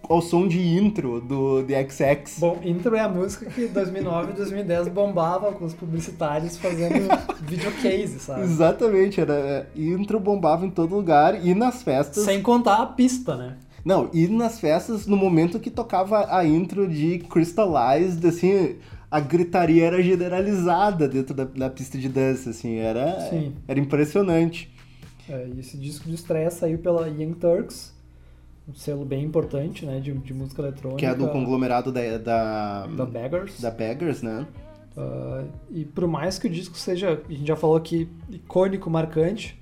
ao som de intro do The XX. Bom, Intro é a música que em 2009 e 2010 bombava com os publicitários fazendo videocase, sabe? Exatamente, era intro bombava em todo lugar e nas festas. Sem contar a pista, né? Não, e nas festas, no momento que tocava a intro de Crystallized, assim, a gritaria era generalizada dentro da, da pista de dança, assim, era, Sim. era impressionante. É, esse disco de estreia saiu pela Young Turks, um selo bem importante, né, de, de música eletrônica. Que é do conglomerado da, da, da Beggars. da Beggars, né? Ah, e por mais que o disco seja, a gente já falou aqui, icônico, marcante,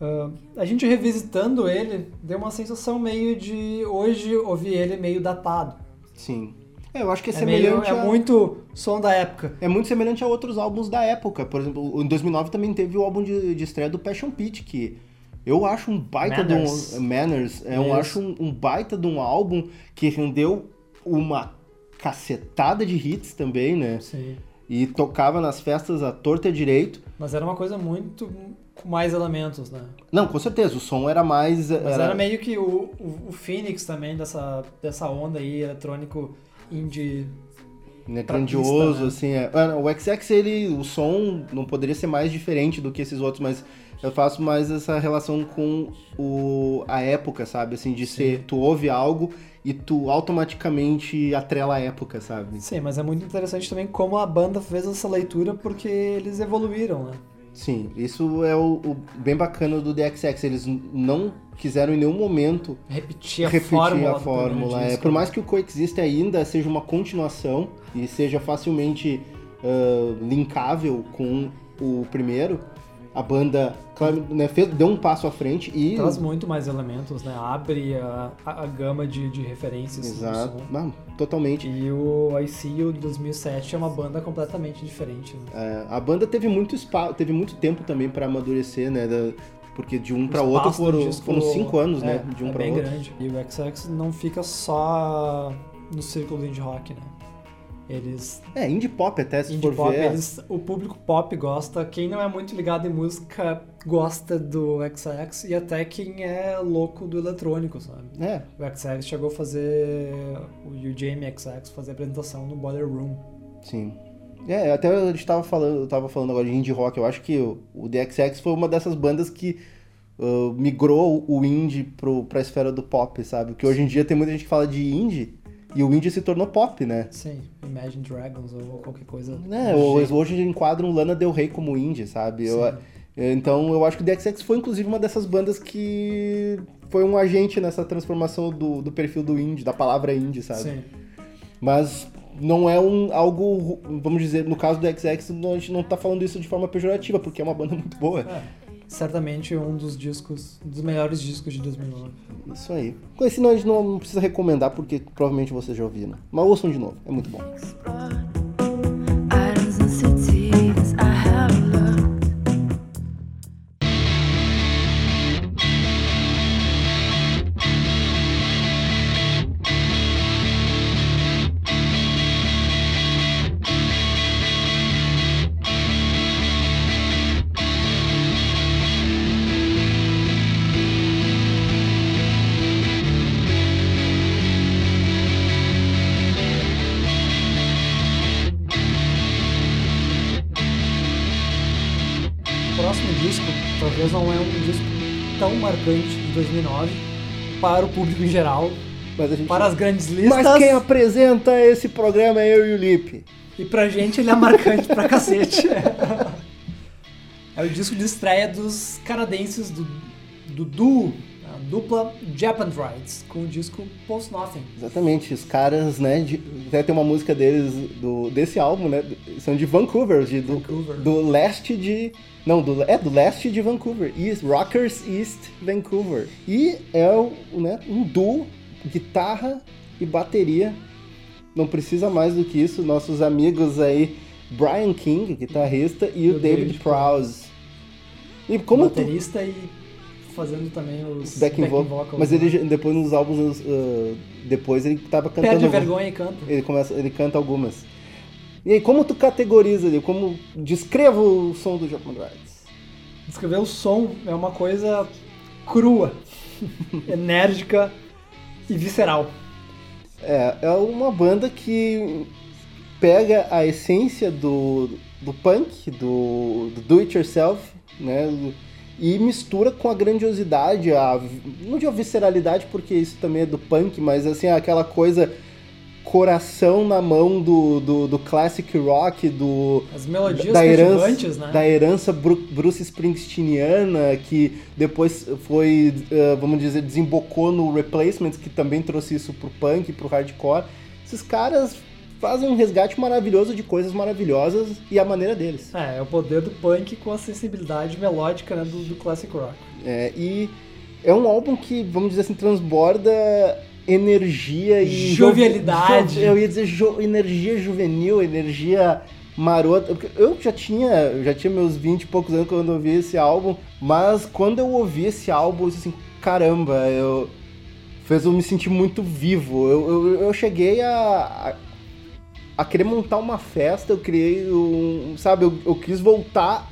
ah, a gente revisitando ele deu uma sensação meio de hoje ouvir ele meio datado. Sim. É, eu acho que é, É, meio, semelhante é a... muito som da época. É muito semelhante a outros álbuns da época. Por exemplo, em 2009 também teve o álbum de, de estreia do Passion Pit, que eu acho um baita Manners. de um... Manners. É, eu Isso. acho um, um baita de um álbum que rendeu uma cacetada de hits também, né? Sim. E tocava nas festas à torta e direito. Mas era uma coisa muito com mais elementos, né? Não, com certeza, o som era mais... Mas era, meio que o, o, o Phoenix também dessa, dessa onda aí, eletrônico indie né, grandioso, pista, assim. É. O XX, ele, o som não poderia ser mais diferente do que esses outros, mas eu faço mais essa relação com o, a época, sabe? Assim, de Sim. ser, tu ouve algo e tu automaticamente atrela a época, sabe? Sim, mas é muito interessante também como a banda fez essa leitura porque eles evoluíram, né? Sim, isso é o, o bem bacana do DXX. Eles não quiseram em nenhum momento repetir a repetir fórmula. A fórmula. É, por mais que o Coexist ainda seja uma continuação e seja facilmente uh, linkável com o primeiro, a banda né, fez, deu um passo à frente e. Traz muito mais elementos, né? Abre a, a, a gama de, de referências. Exato. Ah, totalmente. E o ICU de 2007 é uma banda completamente diferente. Né? É, a banda teve muito espaço, teve muito tempo também para amadurecer, né? Da, porque de um para outro foram, disco, foram cinco anos, né, é, né? De um é para outro. grande. E o XX não fica só no círculo do indie rock, né? Eles. É, indie pop até, se indie for pop, ver. Eles, o público pop gosta, quem não é muito ligado em música gosta do XX e até quem é louco do eletrônico, sabe? É. O XX chegou a fazer. O Jamie XX fazer apresentação no Boiler Room. Sim. É, até a gente tava falando, eu tava falando agora de indie rock, eu acho que o, o DXX foi uma dessas bandas que uh, migrou o indie pro, pra esfera do pop, sabe? Que hoje em dia tem muita gente que fala de indie e o indie se tornou pop, né? Sim, Imagine Dragons ou qualquer coisa. É, hoje, enquadram Lana Del Rey como indie, sabe? Eu, então eu acho que o DXX foi inclusive uma dessas bandas que foi um agente nessa transformação do, do perfil do indie, da palavra indie, sabe? Sim. Mas não é um algo, vamos dizer, no caso do XX, a gente não tá falando isso de forma pejorativa, porque é uma banda muito boa. É certamente um dos discos, um dos melhores discos de 2009. Isso aí. Com esse não, a gente não precisa recomendar, porque provavelmente vocês já ouviram. Mas ouçam de novo, é muito bom. De 2009 para o público em geral, para as grandes listas. Mas quem apresenta esse programa é eu e o Lipe. E pra gente ele é marcante pra cacete. É o disco de estreia dos canadenses do, do duo, a dupla Japan Rides, com o disco Post Nothing. Exatamente, os caras, né, de, até tem uma música deles, do, desse álbum, né, são de Vancouver, de, do, Vancouver. do leste de não, do, é do leste de Vancouver. East, Rockers East Vancouver. E é o, né, um duo, guitarra e bateria. Não precisa mais do que isso. Nossos amigos aí, Brian King, guitarrista, e o, o David, David Prowse. E como baterista tu... e fazendo também os backing, backing vocals. Mas ele depois nos álbuns uh, depois ele tava cantando. Perde vergonha e canta. Ele começa, ele canta algumas. E aí, como tu categoriza ali? Como descreva o som do Japan Rides? Descrever o som é uma coisa crua, enérgica e visceral. É, é uma banda que pega a essência do, do punk, do, do do it yourself, né? E mistura com a grandiosidade, a, não digo visceralidade porque isso também é do punk, mas assim, aquela coisa coração na mão do, do, do classic rock, do as melodias da herança, né? da herança Bruce Springsteeniana, que depois foi, uh, vamos dizer, desembocou no Replacements, que também trouxe isso pro punk, pro hardcore. Esses caras fazem um resgate maravilhoso de coisas maravilhosas e a maneira deles. É, é o poder do punk com a sensibilidade melódica né, do, do classic rock. É, e é um álbum que, vamos dizer assim, transborda energia e. Jovialidade. Jo, eu ia dizer jo, energia juvenil, energia marota. Eu já tinha, já tinha meus 20 e poucos anos quando eu ouvi esse álbum, mas quando eu ouvi esse álbum, eu disse assim, caramba, eu fez eu me sentir muito vivo. Eu, eu, eu cheguei a, a, a, querer montar uma festa, eu criei um. Sabe, eu, eu quis voltar.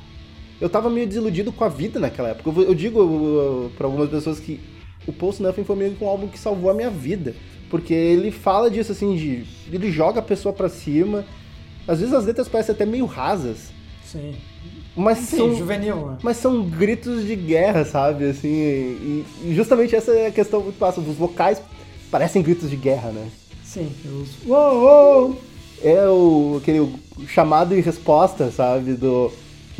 Eu tava meio desiludido com a vida naquela época. Eu, eu digo para algumas pessoas que o Post Nothing foi meio que um álbum que salvou a minha vida. Porque ele fala disso assim, de. Ele joga a pessoa pra cima. Às vezes as letras parecem até meio rasas. Sim. Mas Sim, são. juvenil, né? Mas são gritos de guerra, sabe? Assim, e, e justamente essa é a questão muito fácil. Os vocais parecem gritos de guerra, né? Sim, os. Uou, uou! É o aquele chamado e resposta, sabe? Do,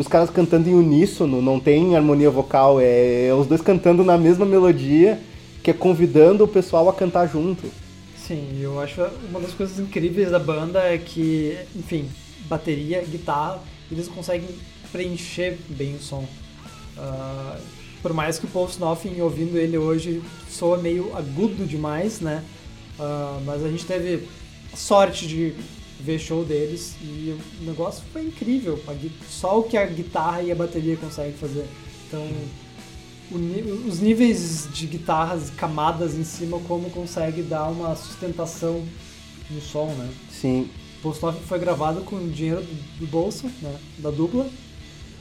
os caras cantando em uníssono, não tem harmonia vocal, é, é os dois cantando na mesma melodia, que é convidando o pessoal a cantar junto. Sim, eu acho uma das coisas incríveis da banda é que, enfim, bateria, guitarra, eles conseguem preencher bem o som. Ah, por mais que o Post Nothing, ouvindo ele hoje, soa meio agudo demais, né? Ah, mas a gente teve sorte de ver show deles e o negócio foi incrível. Só o que a guitarra e a bateria conseguem fazer. Então, o os níveis de guitarras, camadas em cima, como consegue dar uma sustentação no som, né? Sim. Post Nothing foi gravado com dinheiro do, do bolso, né, da dupla,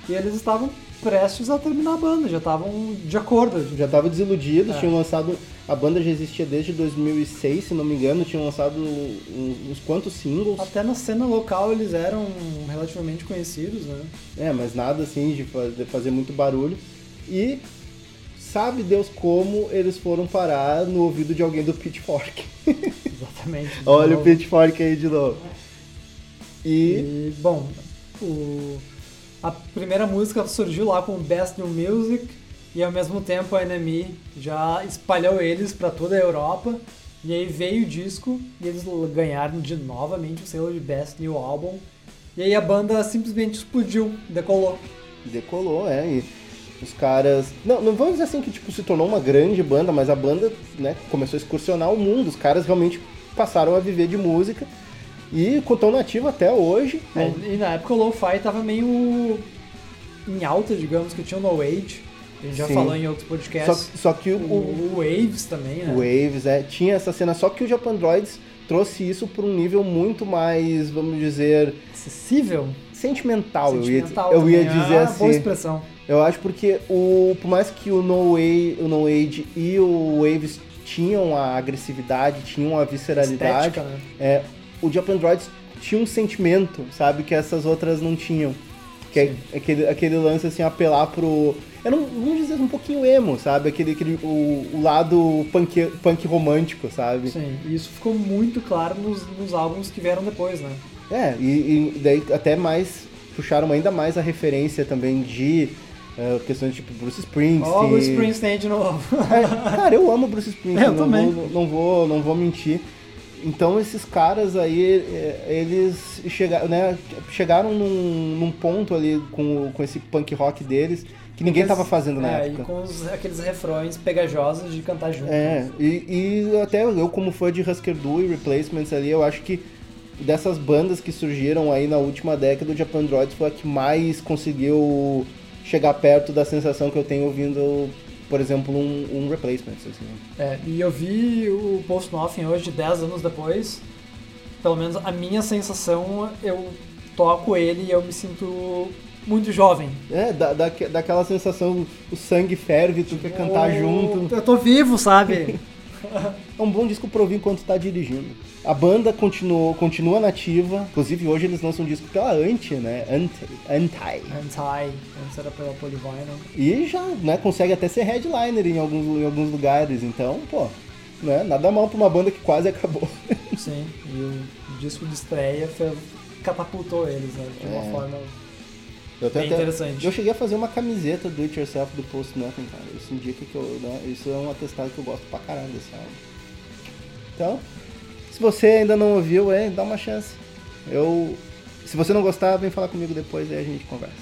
e eles estavam prestes a terminar a banda, já estavam de acordo. Já tava desiludidos, É. tinham lançado. A banda já existia desde 2006, se não me engano, tinham lançado uns, uns quantos singles. Até na cena local eles eram relativamente conhecidos, né? É, mas nada assim de fa- de fazer muito barulho. E sabe Deus como eles foram parar no ouvido de alguém do Pitchfork. Exatamente. Olha o novo. Pitchfork aí de novo. E E, bom, o- a primeira música surgiu lá com Best New Music e ao mesmo tempo a NME já espalhou eles para toda a Europa. E aí veio o disco e eles ganharam de novamente o selo de Best New Album. E aí a banda simplesmente explodiu, decolou. decolou, é. E os caras. Não, não vamos dizer assim que tipo, se tornou uma grande banda, mas a banda né, começou a excursionar o mundo. Os caras realmente passaram a viver de música. E estão nativo até hoje. É, e na época o Lo-Fi tava meio em alta, digamos, que tinha o No Age. A gente já Sim. falou em outros Só, podcasts. só que o, O, o Waves também, né? o Waves, é, tinha essa cena, só que o Japan Droids trouxe isso para um nível muito mais, vamos dizer, Acessível. sentimental. eu ia, Sentimental eu ia dizer ah, assim. Boa expressão. Eu acho porque o, por mais que o No, Way, o no Age e o Waves tinham a agressividade, tinham a visceralidade, Estética, né? é, o Japan Droids tinha um sentimento, sabe, que essas outras não tinham. Que é aquele, aquele lance assim, apelar pro. Era um, vamos dizer um pouquinho emo, sabe? Aquele, aquele o, o lado punk, punk romântico, sabe? Sim, e isso ficou muito claro nos, nos álbuns que vieram depois, né? É, e, e daí até mais puxaram ainda mais a referência também de eh, questões tipo Bruce Springsteen. Ó, o Springsteen de novo. É, cara, eu amo Bruce Springsteen, Eu não, também. Vou, não, vou, não vou mentir. Então esses caras aí, eh, eles chegaram, né, chegaram num, num ponto ali com, com esse punk rock deles que ninguém tava fazendo na é, época. E com os- aqueles refrões pegajosos de cantar junto. É, e, e até eu como fã de Husker Du e Replacements ali, eu acho que dessas bandas que surgiram aí na última década, o Japan Droids foi a que mais conseguiu chegar perto da sensação que eu tenho ouvindo, por exemplo, um, um Replacements. Assim. É, e eu vi o Post Nothing hoje, 10 anos depois. Pelo menos a minha sensação, eu toco ele e eu me sinto muito jovem. É, dá, dá, daquela sensação, o sangue ferve, tu quer cantar Oh, junto. Eu tô vivo, sabe? É um bom disco pra ouvir enquanto tá dirigindo. A banda continuou, continua nativa, inclusive hoje eles lançam um disco pela Anti, né? Anti. Anti. Anti, antes era pela Polyvinyl. E já né, consegue até ser headliner em alguns, em alguns lugares. Então, pô, né, nada mal pra uma banda que quase acabou. Sim, e o disco de estreia foi- catapultou eles, né? De uma É. forma Eu até- até- interessante. Eu cheguei a fazer uma camiseta do It Yourself do Post Nothing, cara. Isso indica que eu. né, isso é um atestado que eu gosto pra caralho desse álbum. Então, se você ainda não ouviu, é, dá uma chance. Eu. Se você não gostar, vem falar comigo depois aí a gente conversa.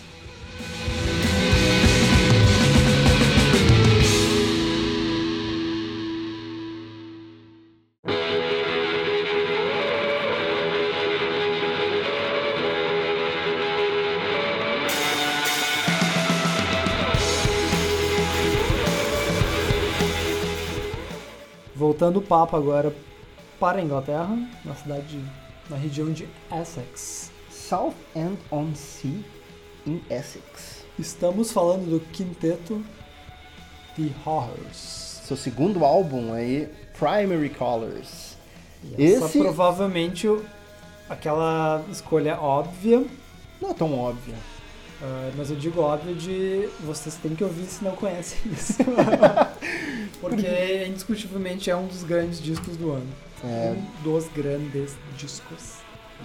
Voltando o papo agora para a Inglaterra, na cidade, de- na região de Essex. South End on Sea, em Essex. Estamos falando do quinteto The Horrors. seu segundo álbum aí, Primary Colors. E essa Esse- provavelmente aquela escolha óbvia, Não é tão óbvio. Ah, mas eu digo óbvio de vocês têm que ouvir se não conhecem isso. Porque indiscutivelmente é um dos grandes discos do ano. É, Um dos grandes discos.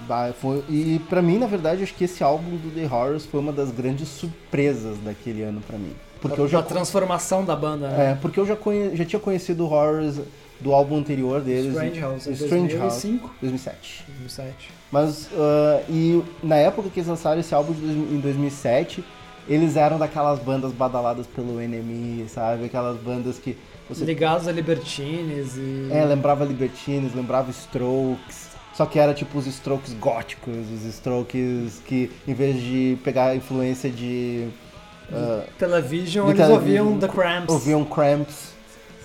Bah, foi- e pra mim, na verdade, acho que esse álbum do The Horrors foi uma das grandes surpresas daquele ano pra mim. Porque eu já da transformação da banda, né? é, porque eu já, conhe- já tinha conhecido o Horrors do álbum anterior deles, Strange House, Strange House, 2005, 2007. 2007. Mas ah, e na época que eles lançaram esse álbum dois- em 2007, eles eram daquelas bandas badaladas pelo NME, sabe? Aquelas bandas que você Ligados a Libertines e... É, lembrava Libertines, lembrava Strokes. Só que era tipo os Strokes góticos, os Strokes que em vez de pegar a influência de. ah, Television, de eles Television, ouviam The Cramps. ouviam Cramps,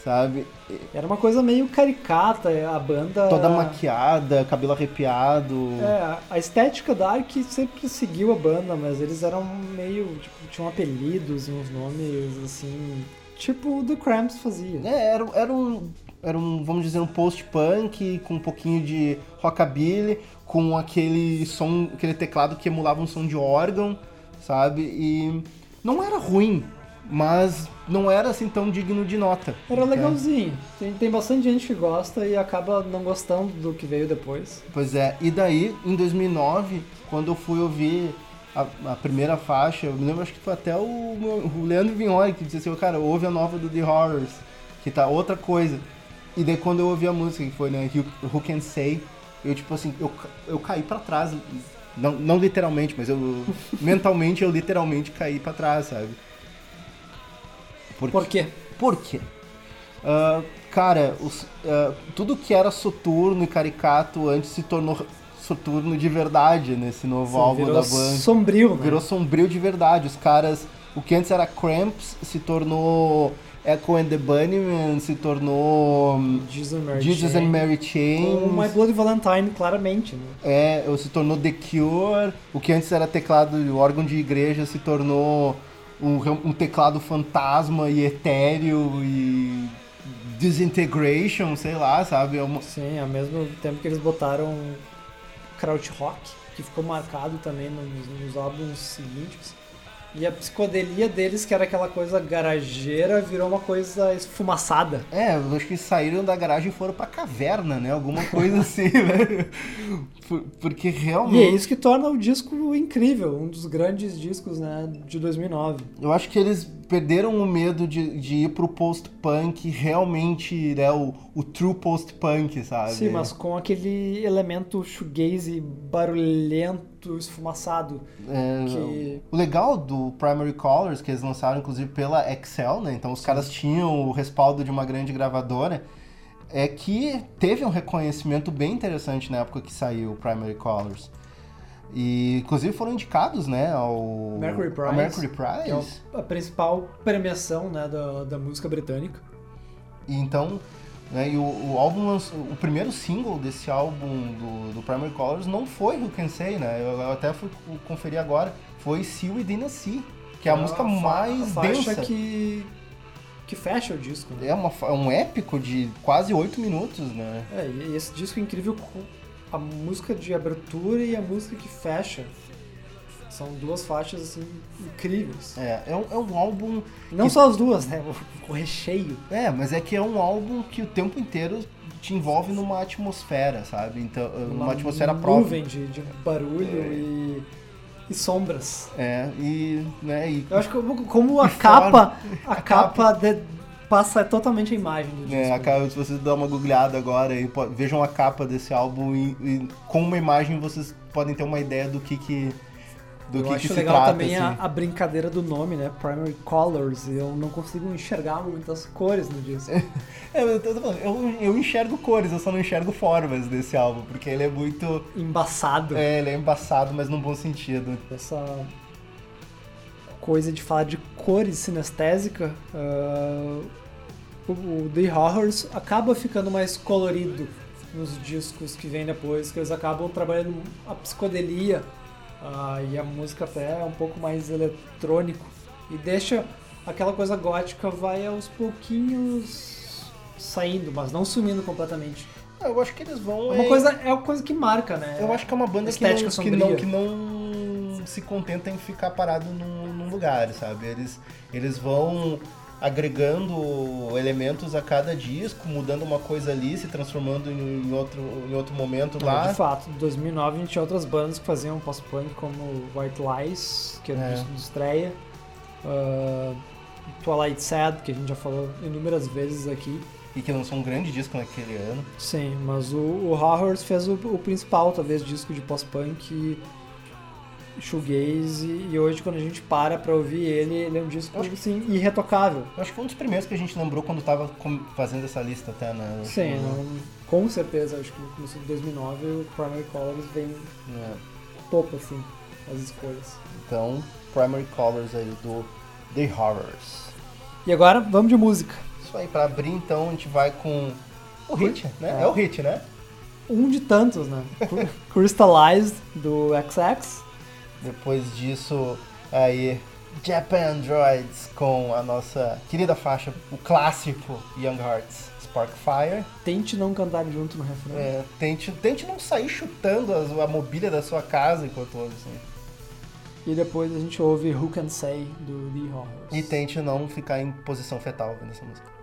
sabe? Era uma coisa meio caricata, a banda... Toda maquiada, cabelo arrepiado. É, a estética Dark sempre seguiu a banda, mas eles eram meio, tipo, tinham apelidos e uns nomes, assim, tipo o The Cramps fazia. É, era, era um. Era um, vamos dizer, um post-punk com um pouquinho de rockabilly, com aquele som, aquele teclado que emulava um som de órgão, sabe? E não era ruim, mas não era assim tão digno de nota. Era É. legalzinho. Tem, tem bastante gente que gosta e acaba não gostando do que veio depois. Pois é, e daí, em 2009, quando eu fui ouvir a, a primeira faixa, eu me lembro, acho que foi até o, o Leandro Vignoli que disse assim, cara, ouve a nova do The Horrors, que tá outra coisa. E daí quando eu ouvi a música, que foi, né, Who, Can Say, eu tipo assim, eu, eu caí pra trás, não, não literalmente, mas eu, mentalmente eu literalmente caí pra trás, sabe? Porque, Por quê? por quê? Ah, cara, os- ah, tudo que era soturno e caricato antes se tornou soturno de verdade nesse novo Sim, álbum da banda. sombrio, né? Virou sombrio de verdade. Os caras, o que antes era Cramps se tornou Echo and the Bunnymen, se tornou Jesus and Mary Jesus Chain. and Mary Chain. Com My Bloody Valentine, claramente, né? É, se tornou The Cure. O que antes era teclado órgão de igreja se tornou um, um teclado fantasma e etéreo e disintegration, sei lá, sabe? É uma- Sim, ao mesmo tempo que eles botaram krautrock, que ficou marcado também nos, nos álbuns seguintes. E a psicodelia deles, que era aquela coisa garageira, virou uma coisa esfumaçada. É, eu acho que saíram da garagem e foram pra caverna, né? Alguma coisa assim, né? Por- Porque E realmente. é isso que torna o disco incrível, um dos grandes discos né, de 2009. Eu acho que eles perderam o medo de, de ir pro post-punk realmente, né? O, o true post-punk, sabe? Sim, mas com aquele elemento shoegaze barulhento, esfumaçado. É, que- O legal do Primary Colors, que eles lançaram inclusive pela Excel, né? Então os caras tinham o respaldo de uma grande gravadora, é que teve um reconhecimento bem interessante na época que saiu o Primary Colors. E inclusive foram indicados, né, ao Mercury Prize, ao Mercury Que é Prize. a principal premiação né, da, da música britânica. E então, né, e o, o álbum lançou, o primeiro single desse álbum do, do Primary Colors não foi Who Can Say, né? Eu, eu até fui conferir agora, foi See Within a Sea, que é a música fa- mais a densa. que, que fecha o disco. Né? É uma, fa- um épico de quase oito minutos, né? É, e esse disco é incrível com a música de abertura e a música que fecha. São duas faixas assim incríveis. É, é um, é um álbum. Não que- só as duas, né? O, recheio. É, mas é que é um álbum que o tempo inteiro te envolve numa atmosfera, sabe? Então, uma, atmosfera própria. nuvem de, de barulho e, e sombras. É, e. Né, e Eu acho que como- como a capa, a, a capa, de- passa totalmente a imagem do disco. É, a capa, se vocês dão uma googleada agora e vejam a capa desse álbum e, e com uma imagem vocês podem ter uma ideia do que que do eu que, acho que se legal trata também assim. a, a brincadeira do nome, né? Primary Colors. Eu não consigo enxergar muitas cores no disco. É, eu, tô falando, eu, eu enxergo cores, eu só não enxergo formas desse álbum, porque ele é muito Embaçado. é, ele é embaçado, mas num bom sentido. Essa coisa de falar de cores sinestésica, o, o The Horrors acaba ficando mais colorido nos discos que vêm depois, que eles acabam trabalhando a psicodelia ah, e a música até é um pouco mais eletrônico e deixa aquela coisa gótica vai aos pouquinhos saindo, mas não sumindo completamente. Ah, Eu acho que eles vão. É uma é- coisa, é uma coisa que marca, né? Eu acho que é uma banda que não, Estética que, não, que não se contenta em ficar parado num, num lugar, sabe? Eles, eles vão agregando elementos a cada disco, mudando uma coisa ali, se transformando em, outro, em outro momento lá. De fato, em 2009 a gente tinha outras bandas que faziam post-punk como White Lies, que era É. um disco de estreia, ah, Twilight Sad, que a gente já falou inúmeras vezes aqui. E que lançou um grande disco naquele ano. Sim, mas o, o Horrors fez o, o principal, talvez, disco de pós-punk e shoegaze, e hoje quando a gente para pra ouvir ele, ele é um disco, acho assim, irretocável. Eu acho que foi um dos primeiros que a gente lembrou quando tava fazendo essa lista até, né? Sim, não- com certeza, acho que no começo de 2009 o Primary Colors vem É. topo, assim, as escolhas. Então, Primary Colors aí do The Horrors. E agora, vamos de música. Isso aí, pra abrir então, a gente vai com o hit, né? É. É o hit, né? Um de tantos, né? Crystallized, do XX. Depois disso, aí, Japan Androids com a nossa querida faixa, o clássico Young Hearts Sparkfire. Tente não cantar junto no refrão. É, tente, tente não sair chutando as- a mobília da sua casa enquanto ouve, assim. E depois a gente ouve Who Can Say, do The Horrors. E tente não ficar em posição fetal ouvindo essa música.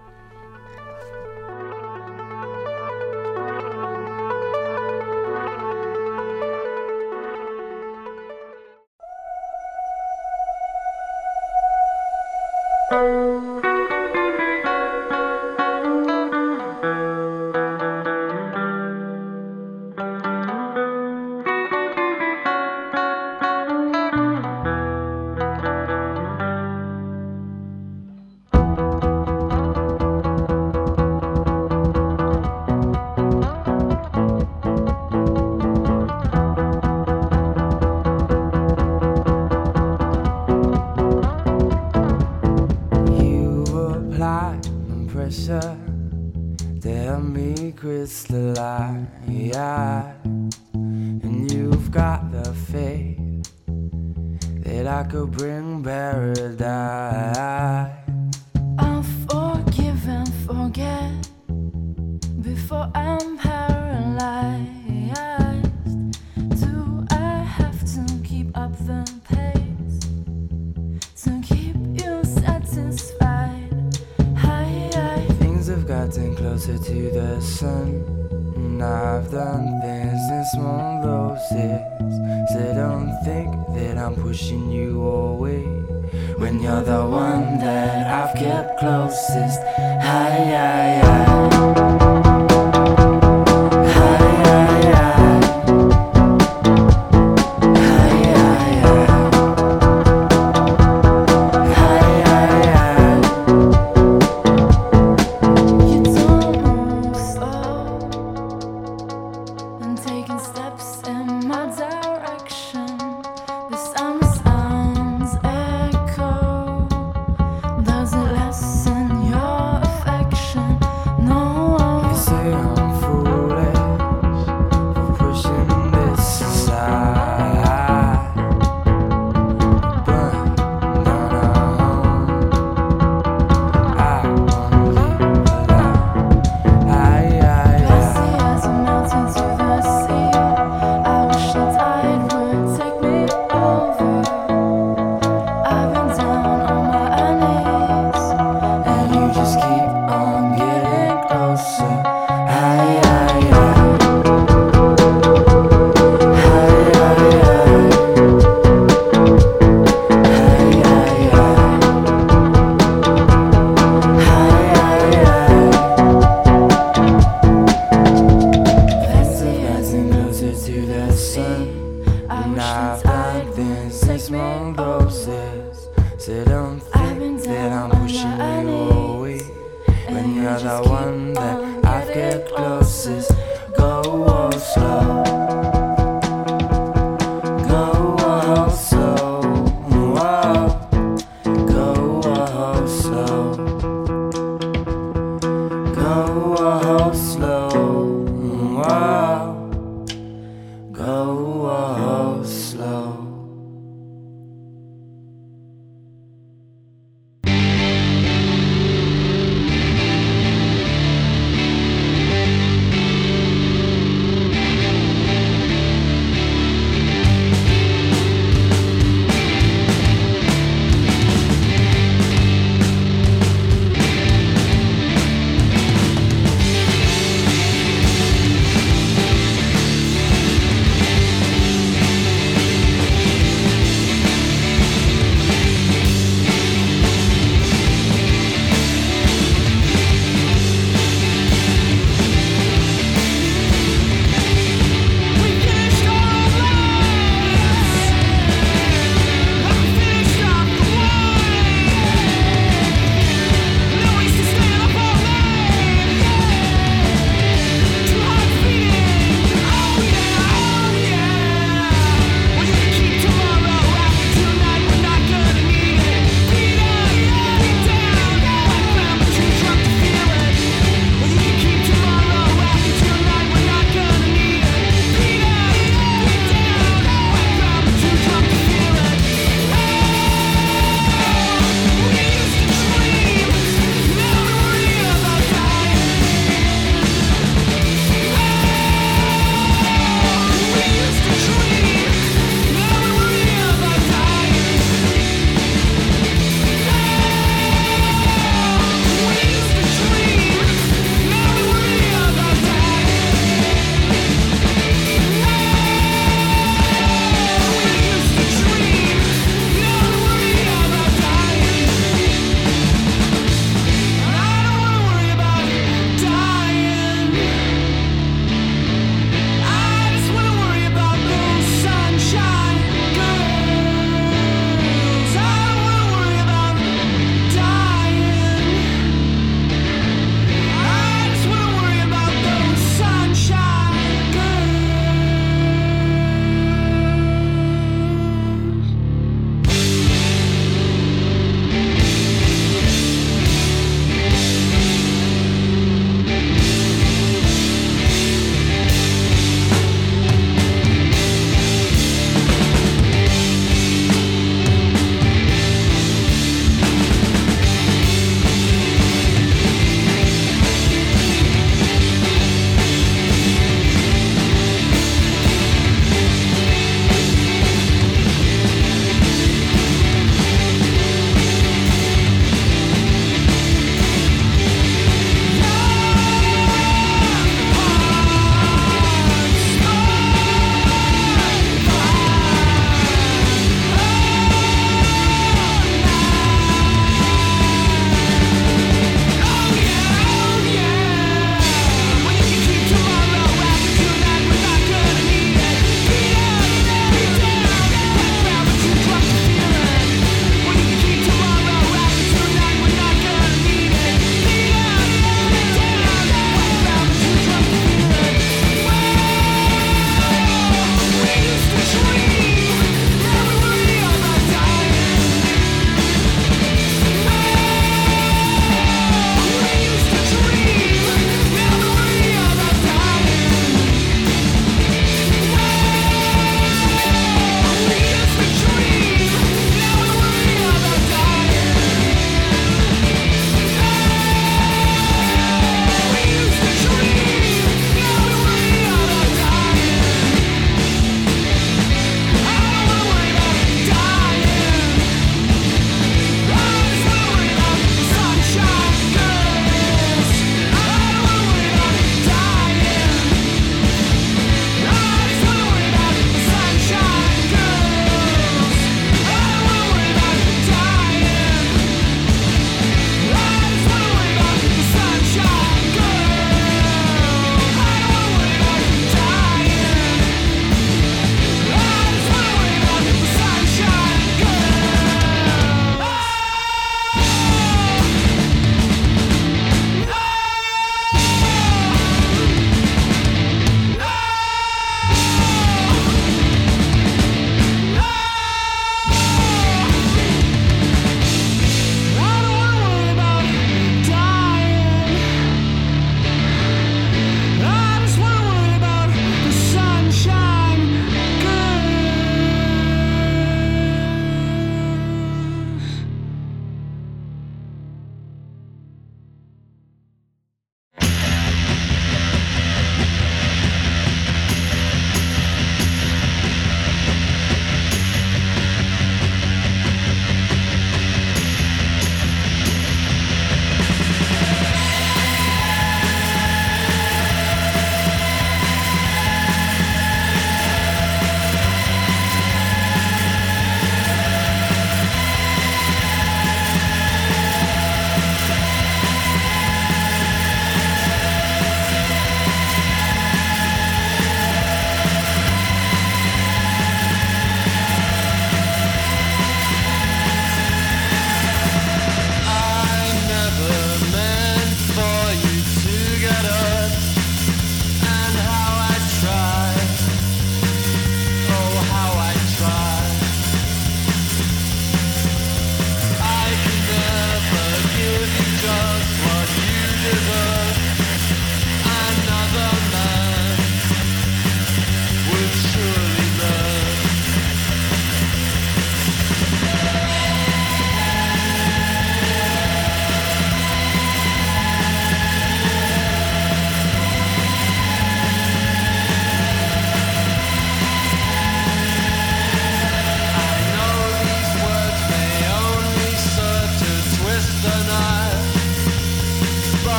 Pressure help me crystallize, and you've got the faith that I could bring paradise. I'll forgive and forget before I'm paralyzed. Gotten closer to the sun. And I've done things this won't doses. So don't think that I'm pushing you away. When you're the one that I've kept closest. Hi, hi. Hi,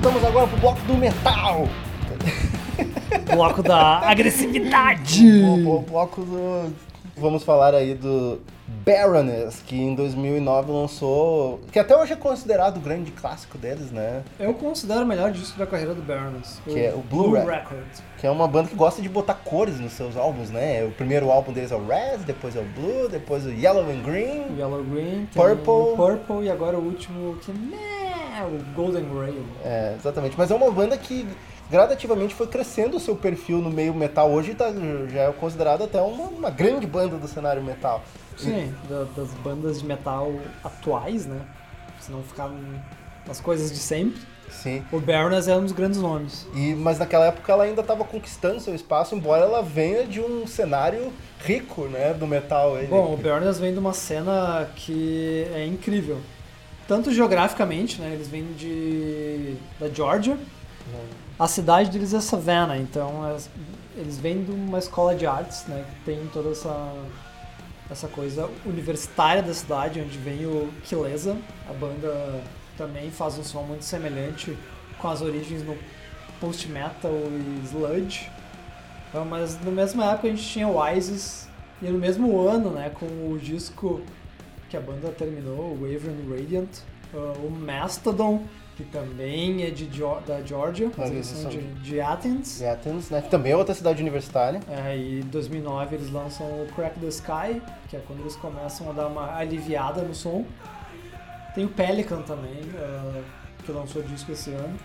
voltamos agora pro bloco do metal. Bloco da agressividade. O, o bloco do. Vamos falar aí do Baroness, que em 2009 lançou. Que até hoje é considerado o grande clássico deles, né? Eu considero o melhor disco da carreira do Baroness. Que é o Blue Ra- Record. Que é uma banda que gosta de botar cores nos seus álbuns, né? O primeiro álbum deles é o Red, depois é o Blue, depois o Yellow and Green. Yellow Green, Purple. Purple e agora o último que é o Golden Rail. É, exatamente. Mas é uma banda que gradativamente foi crescendo o seu perfil no meio metal. Hoje tá, já é considerado até uma, uma grande banda do cenário metal. Sim, da- das bandas de metal atuais, né? Se não ficar nas coisas de sempre. Sim. O Baroness é um dos grandes nomes. E, mas naquela época ela ainda estava conquistando seu espaço, embora ela venha de um cenário rico, né, do metal. Ele, Bom, o Baroness vem de uma cena que é incrível. Tanto geograficamente, né? Eles vêm de da Georgia. A cidade deles é Savannah, então as- eles vêm de uma escola de artes, né? Que tem toda essa essa coisa universitária da cidade, onde vem o Kilesa. A banda também faz um som muito semelhante com as origens no post-metal e sludge. Então, Mas na mesma época a gente tinha o Isis e no mesmo ano, né, com o disco que a banda terminou, o Waveland Radiant, uh, o Mastodon, que também é de, da Georgia, mas eles são de, de Athens. de Athens, né, que também é outra cidade universitária. É, e em 2009 eles lançam o Crack the Sky, que é quando eles começam a dar uma aliviada no som. Tem o Pelican também, uh, que lançou disco esse ano.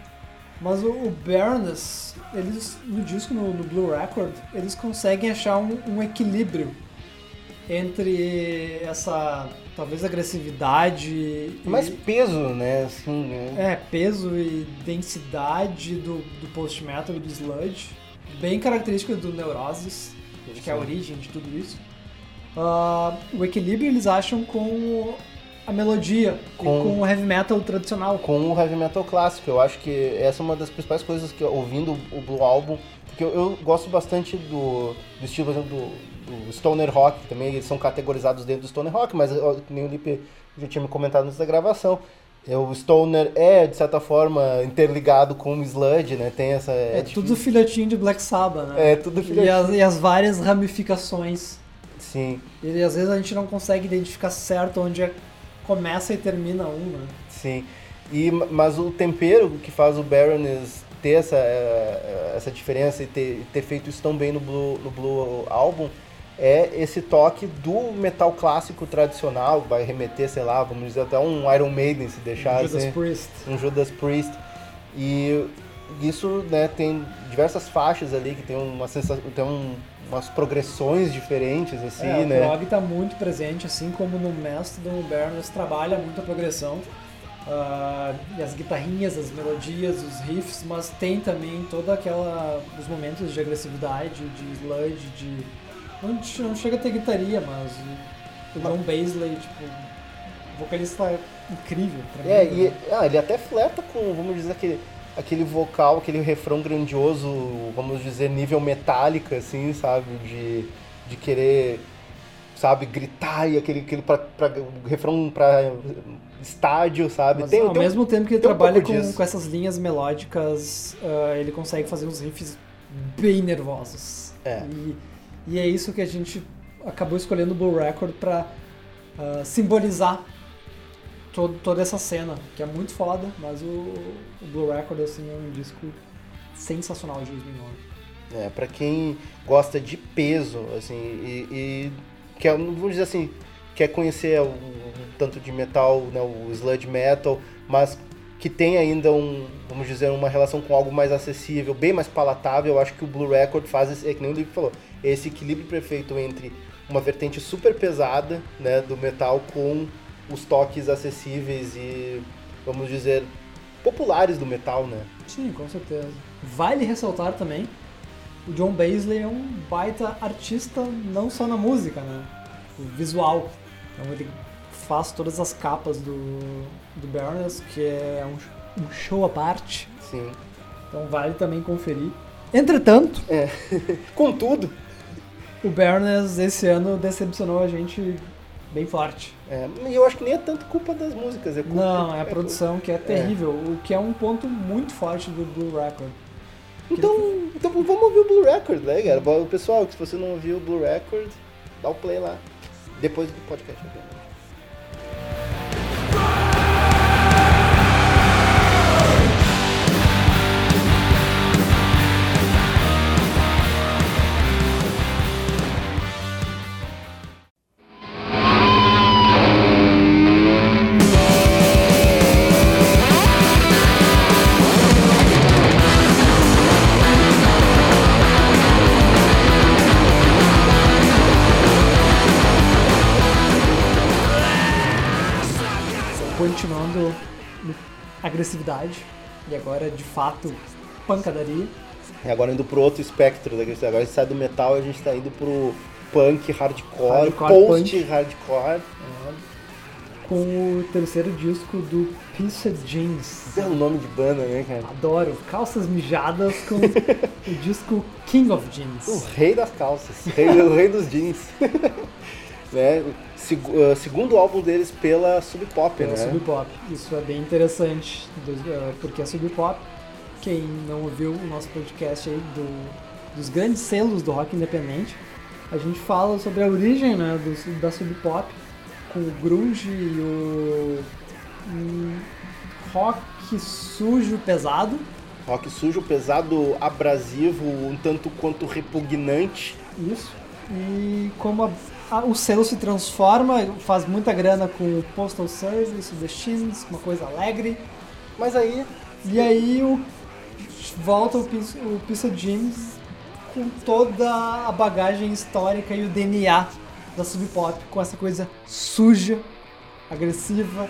Mas o, o Baroness, eles no disco, no, no Blue Record, eles conseguem achar um, um equilíbrio entre essa, talvez, agressividade e, Mais peso, né, assim, né? é, peso e densidade do, do post-metal e do sludge, bem característica do Neurosis, acho que é a origem de tudo isso. Ah, o equilíbrio eles acham com a melodia Com- e com o heavy metal tradicional. com o heavy metal clássico. Eu acho que essa é uma das principais coisas que ouvindo o Blue Album, porque eu, eu gosto bastante do, do estilo, por exemplo, do, do Stoner Rock, também eles são categorizados dentro do Stoner Rock, mas ó, nem o Lipe já tinha me comentado antes da gravação. É, O Stoner é, de certa forma, interligado com o Sludge, né? Tem essa... É, difícil. tudo filhotinho de Black Sabbath, né? É, tudo E filhotinho. as, e as várias ramificações. Sim, E às vezes a gente não consegue identificar certo onde é- começa e termina um, né? sim. E, mas o tempero que faz o Baroness ter essa, eh, essa diferença e ter, ter feito isso tão bem no Blue, no Blue Album é esse toque do metal clássico tradicional, vai remeter, sei lá, vamos dizer até um Iron Maiden se deixar Judas assim. Priest. um Judas Priest. E isso né, tem diversas faixas ali que tem, uma sensa... tem um- umas progressões diferentes, assim, é, né? O prog tá muito presente, assim como no Mastodon, o Barnes trabalha muito a progressão. ah, e as guitarrinhas, as melodias, os riffs, mas tem também toda aquela os momentos de agressividade, de sludge, de não, che- não chega a ter guitarria, mas o John Baisley, tipo, vocalista incrível, É, tremendo, e né? ah, ele até fleta com, vamos dizer, aquele, aquele vocal, aquele refrão grandioso, vamos dizer, nível metálica, assim, sabe? De, de querer, sabe, gritar e aquele, aquele pra, pra- refrão pra estádio, sabe? Mas tem, ao tem um- mesmo tempo que ele um trabalha pouco com, com essas linhas melódicas, ah, ele consegue fazer uns riffs bem nervosos. É. E, e é isso que a gente acabou escolhendo o Blue Record pra ah, simbolizar todo, toda essa cena, que é muito foda, mas o, o Blue Record assim, é um disco sensacional de 2009. É, pra quem gosta de peso, assim, e, e quer, vamos dizer assim, quer conhecer o, o tanto de metal, né, o sludge metal, mas que tem ainda um, vamos dizer, uma relação com algo mais acessível, bem mais palatável, eu acho que o Blue Record faz, é que nem o Lipe falou, esse equilíbrio perfeito entre uma vertente super pesada, né, do metal com os toques acessíveis e, vamos dizer, populares do metal, né? Sim, com certeza. Vale ressaltar também, o John Baisley é um baita artista não só na música, né? O visual. Então ele faz todas as capas do, do Baroness, que é um, um show à parte. Sim. Então vale também conferir. Entretanto, Contudo, o Baroness esse ano decepcionou a gente bem forte. É, e eu acho que nem é tanto culpa das músicas, é culpa. Não, é a produção que é terrível, o que é um ponto muito forte do Blue Record. Então, então vamos ouvir o Blue Record, né, cara? Bom, Pessoal, se você não ouviu o Blue Record, dá o play lá. Depois do podcast, obviamente. De fato pancadaria. E agora indo pro outro espectro, né? agora a gente sai do metal e a gente tá indo pro punk, hardcore, Hardcore, post-hardcore. com o terceiro disco do Pizza Jeans. Belo nome de banda, né, cara? Adoro, calças mijadas com o disco King of O Jeans. rei das calças, o rei dos jeans. né? Seg- ah, segundo álbum deles pela Sub Pop, Pela né? Sub Pop. Isso é bem interessante, eh, porque a Sub Pop, quem não ouviu o nosso podcast aí do- dos grandes selos do rock independente, a gente fala sobre a origem né, do- da Sub Pop, com o grunge e o hum, rock sujo pesado. Rock sujo, pesado, abrasivo, um tanto quanto repugnante. Isso. E como a- o selo se transforma, faz muita grana com o Postal Service, o The Shins, uma coisa alegre. Mas aí, E aí o, volta o o Pizza Jeans com toda a bagagem histórica e o DNA da Sub Pop, com essa coisa suja, agressiva,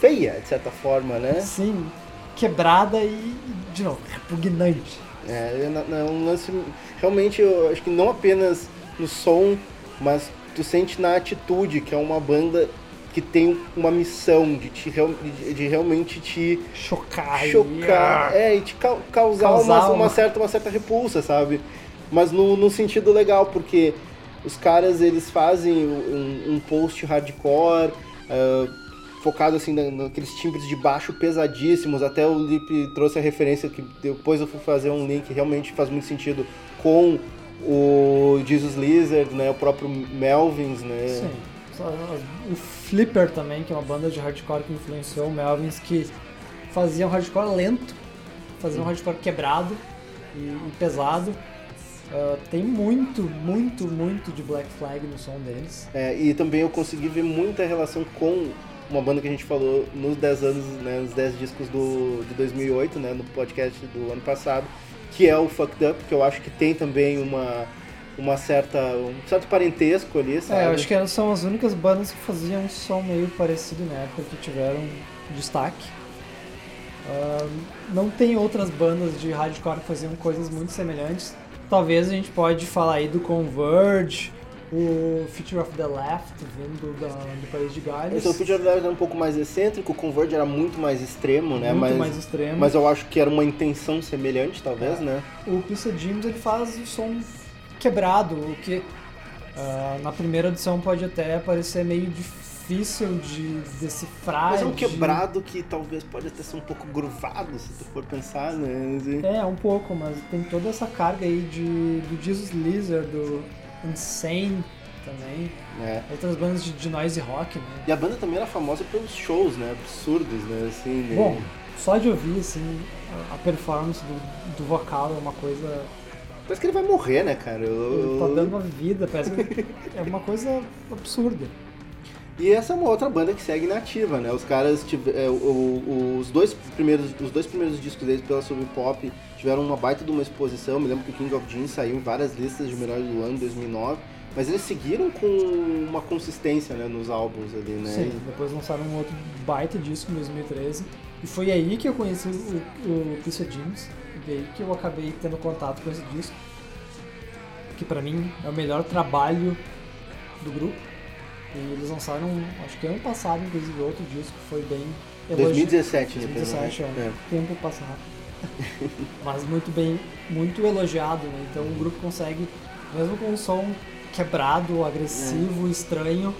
feia, de certa forma, né? assim, quebrada e, de novo, repugnante. É, é um lance. Realmente, eu acho que não apenas no som, mas tu sente na atitude, que é uma banda que tem uma missão de, te, de, de realmente te Chocar. chocar, é, e te cau- causar, Causar uma, uma- uma certa, uma certa repulsa, sabe? Mas no, no sentido legal, porque os caras eles fazem um, um post hardcore, ah, focado assim na- naqueles timbres de baixo pesadíssimos. Até o Lip trouxe a referência que depois eu fui fazer um link, realmente faz muito sentido com o Jesus Lizard, né? O próprio Melvins, né? Sim. O Flipper também, que é uma banda de hardcore que influenciou o Melvins, que fazia um hardcore lento, fazia um hardcore quebrado e, pesado. Ah, tem muito, muito, muito de Black Flag no som deles. É, e também eu consegui ver muita relação com uma banda que a gente falou nos 10 anos, né, nos 10 discos do, de 2008, né, no podcast do ano passado, que é o Fucked Up, que eu acho que tem também uma, uma certa, um certo parentesco ali, sabe? É, eu acho que elas são as únicas bandas que faziam um som meio parecido na época que tiveram destaque. Ah, não tem outras bandas de hardcore que faziam coisas muito semelhantes. Talvez a gente pode falar aí do Converge, o Future of the Left, vindo da- do país de Gales. Então o Future of the Left era um pouco mais excêntrico, o Converge era muito mais extremo, né? muito mas, mais extremo. mas eu acho que era uma intenção semelhante, talvez, É. né? O Pizza James ele faz o som quebrado, o que ah, na primeira edição pode até parecer meio difícil de decifrar. Mas é um de- quebrado que talvez pode até ser um pouco gruvado, se tu for pensar, né? É, um pouco, mas tem toda essa carga aí de, do Jesus Lizard, do Insane também. É. Outras bandas de, de noise rock, né? E a banda também era famosa pelos shows, né? Absurdos, né? Assim, né? Bom, só de ouvir, assim, a- performance do, do vocal é uma coisa... Parece que ele vai morrer, né, cara? Eu- Ele tá dando uma vida, parece que é uma coisa absurda. E essa é uma outra banda que segue nativa, né? Os caras tive- é, os dois primeiros os dois primeiros discos deles pela Sub Pop tiveram uma baita de uma exposição. Eu me lembro que o King of Jeans saiu em várias listas de melhores do ano em 2009, mas eles seguiram com uma consistência, né, nos álbuns ali, né? Sim, depois lançaram um outro baita disco em 2013. E foi aí que eu conheci o, o Pizza Jeans. E aí que eu acabei tendo contato com esse disco. Que pra mim é o melhor trabalho do grupo. E eles lançaram, acho que ano passado, inclusive, outro disco que foi bem elogi- 2017, né? 2017, é. É. Tempo passado. Mas muito bem, muito elogiado, né? Então o grupo consegue, mesmo com um som quebrado, agressivo, estranho,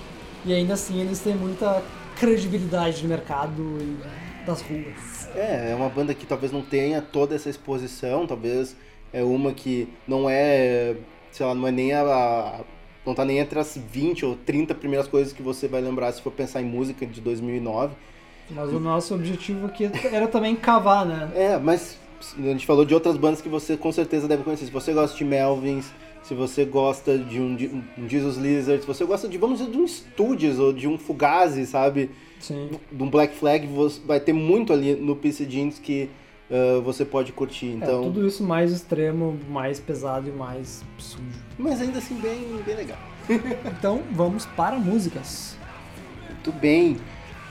e ainda assim eles têm muita credibilidade de mercado e das ruas. É, é uma banda que talvez não tenha toda essa exposição, talvez é uma que não é, sei lá, não é nem a, a- não tá nem entre as 20 ou 30 primeiras coisas que você vai lembrar se for pensar em música de 2009. Mas o nosso objetivo aqui era também cavar, né? É, mas a gente falou de outras bandas que você com certeza deve conhecer. Se você gosta de Melvins, se você gosta de um, de um Jesus Lizard, se você gosta de, vamos dizer, de um Studios ou de um Fugazi, sabe? Sim. De um Black Flag, você vai ter muito ali no PC Jeans que ah, você pode curtir. É, Então, tudo isso mais extremo, mais pesado e mais sujo. Mas ainda assim, bem, bem legal. Então vamos para músicas. Muito bem.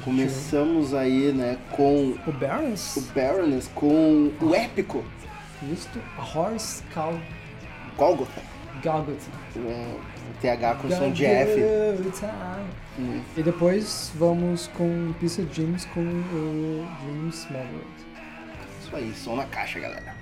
Começamos aí, né, com O Barons, o Baroness, com o épico isto, Horse Called Golgotha. Golgotha. É, TH com som de F. Hum. E depois vamos com Pizza Dreams com o Dream Small World. Isso aí, som na caixa, galera.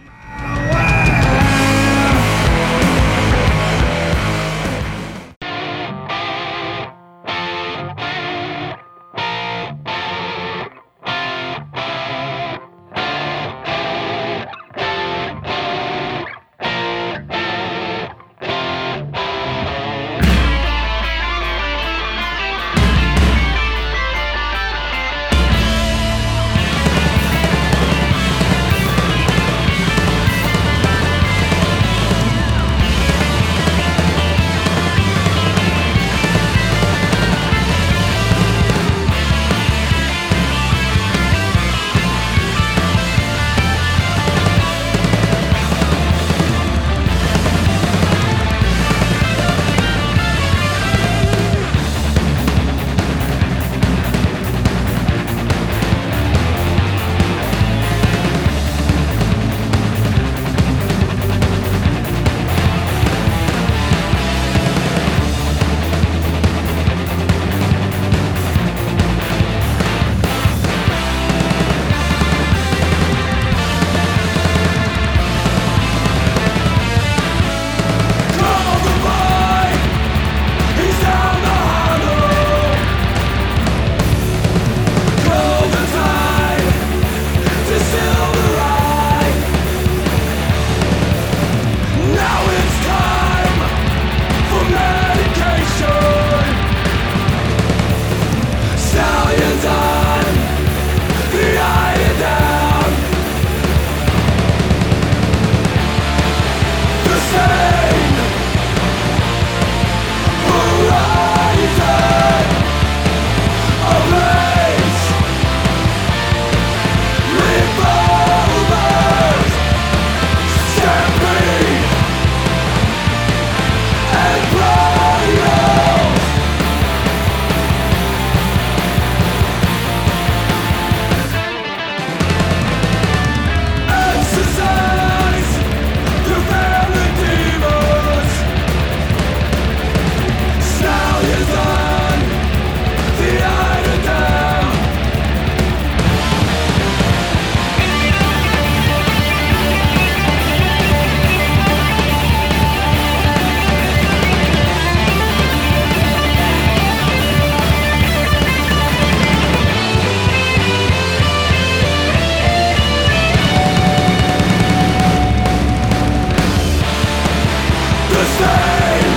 see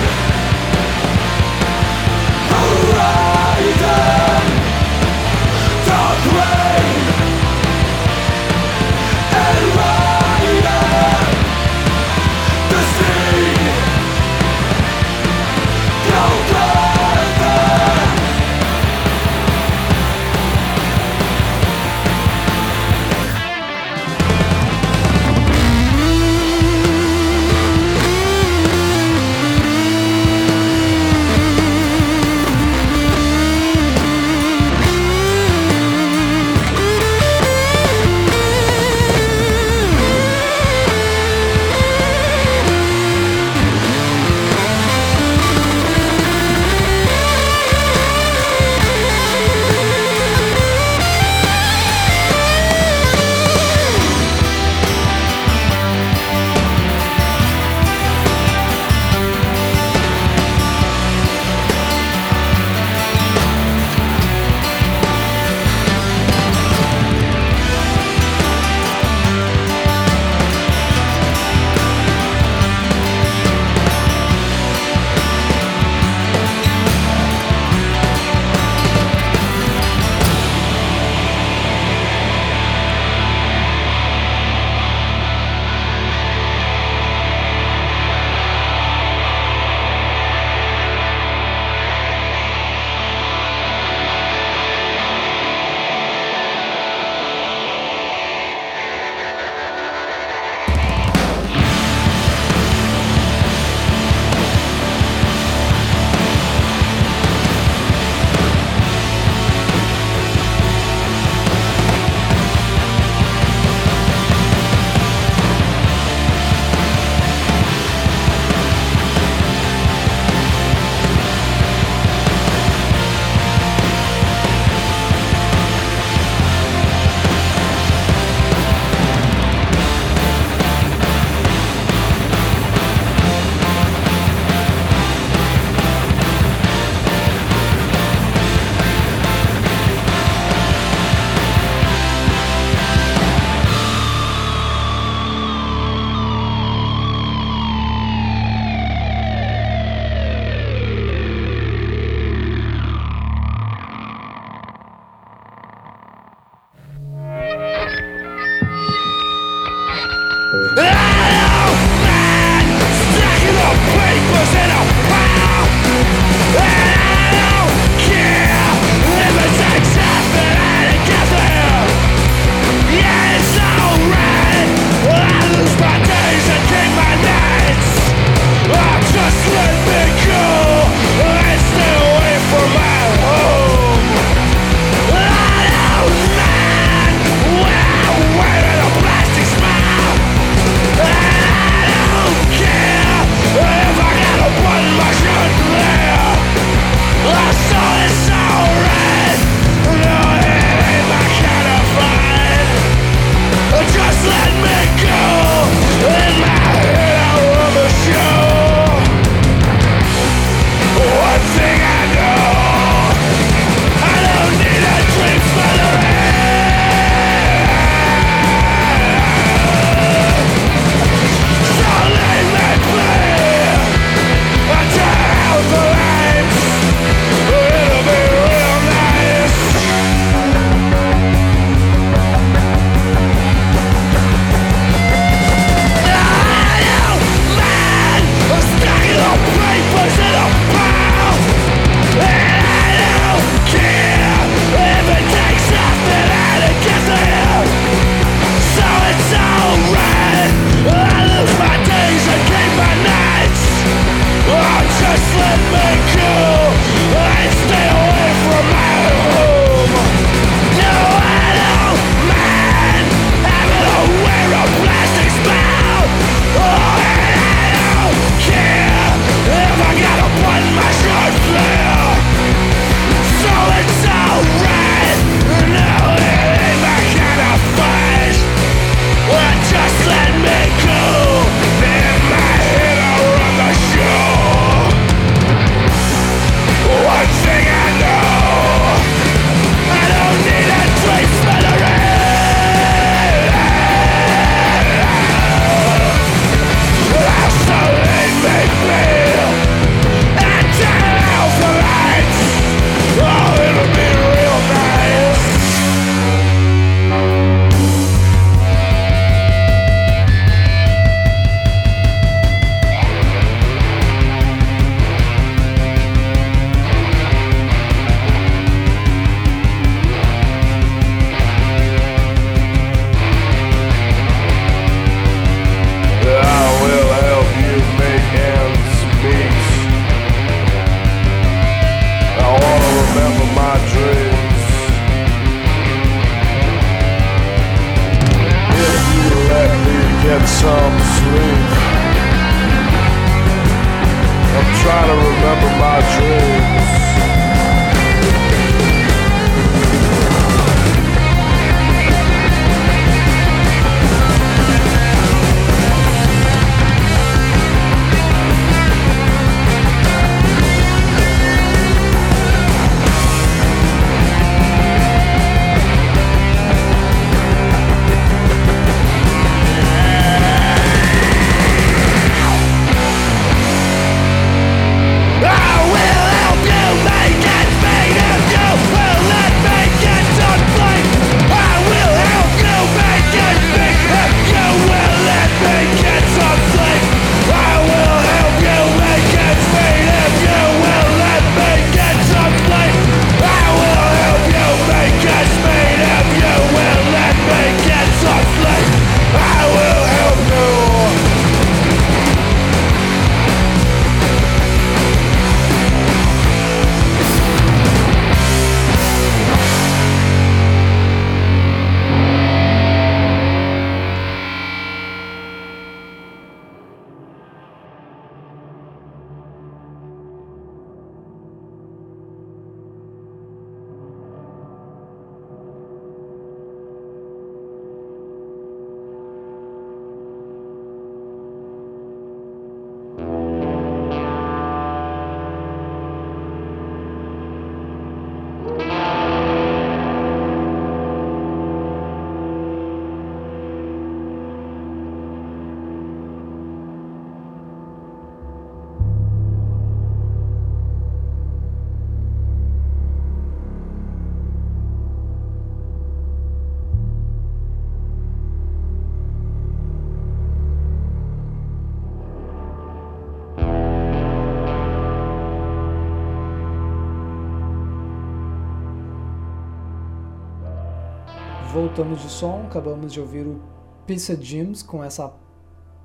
acabamos de ouvir o Pizza Gyms com essa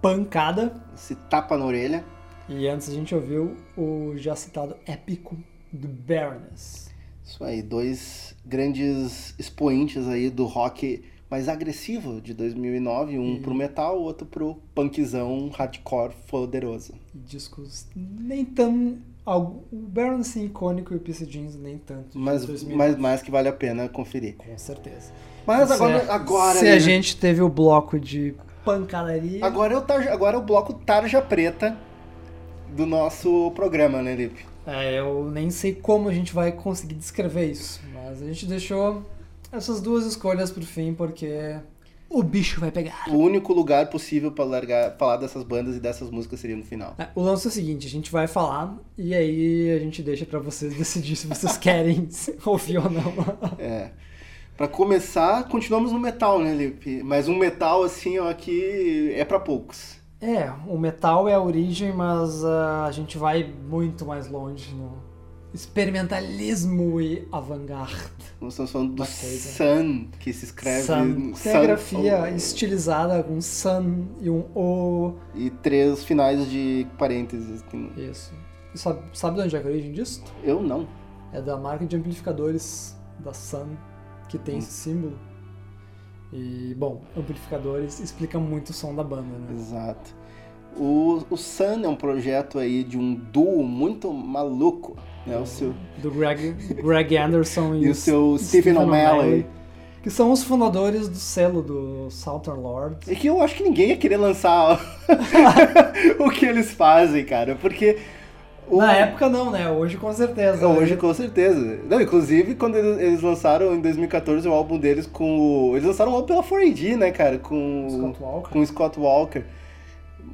pancada. Esse tapa na orelha. E antes a gente ouviu o já citado épico do Baroness. Isso aí, dois grandes expoentes aí do rock mais agressivo de 2009, um pro metal, o outro pro punkzão hardcore poderoso. E discos nem tão. O Baroness é icônico e o Pizza Jeans nem tanto. de Mas, 2009. mas mais que vale a pena conferir. Com certeza. Mas Se agora, a- agora, Se né? a gente teve o bloco de pancadaria. agora, é o tarja, agora é o bloco Tarja Preta do nosso programa, né, Lipe? É, eu nem sei como a gente vai conseguir descrever isso, mas a gente deixou essas duas escolhas pro fim porque o bicho vai pegar. O único lugar possível pra largar, falar dessas bandas e dessas músicas seria no final. É, O lance é o seguinte, a gente vai falar e aí a gente deixa pra vocês decidir se vocês querem ouvir ou não. É. Pra começar, continuamos no metal, né, Lipe? Mas um metal, assim, ó, que é pra poucos. É, o metal é a origem, mas ah, a gente vai muito mais longe no experimentalismo e avant-garde. Nós estamos falando do. Sun, que se escreve... Sun. Sun, Tem a grafia oh, estilizada com sun e um O. E três finais de parênteses. que- Isso. E sabe, sabe de onde é a origem disso? Eu não. É da marca de amplificadores da Sun, que tem esse símbolo. E, bom, amplificadores explica muito o som da banda, né? Exato. O, o Sun é um projeto aí de um duo muito maluco, né? O seu, Do Greg, Greg Anderson e, e o seu Stephen O'Malley. Que são os fundadores do selo do Southern Lords. É que eu acho que ninguém ia querer lançar o que eles fazem, cara, porque... o- Na época não, né? Hoje com certeza. Hoje, com certeza. Não, inclusive, quando eles, lançaram em 2014 o álbum deles com o... Eles lançaram um álbum pela 4AD, né, cara? Com Scott Walker. Com o Scott Walker.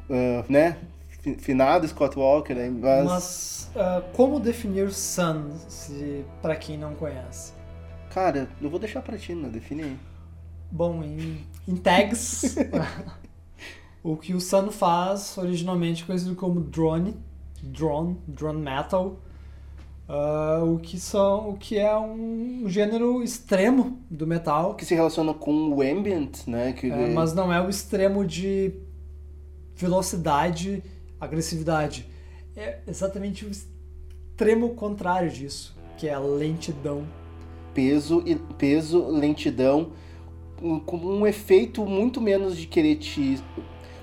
ah, né? Fi- Finado Scott Walker, né? Mas... Mas ah, como definir Sun, se para quem não conhece? Cara, eu vou deixar pra ti, né? Define aí. Bom, em, em tags, o que o Sun faz, originalmente conhecido como drone, drone, drone metal, ah, o que são, o que é um gênero extremo do metal, Que se relaciona com o ambient, né? Que é, mas não é o extremo de velocidade, agressividade. É exatamente o extremo contrário disso, que é a lentidão. peso, e peso, lentidão, com um efeito muito menos de querer te...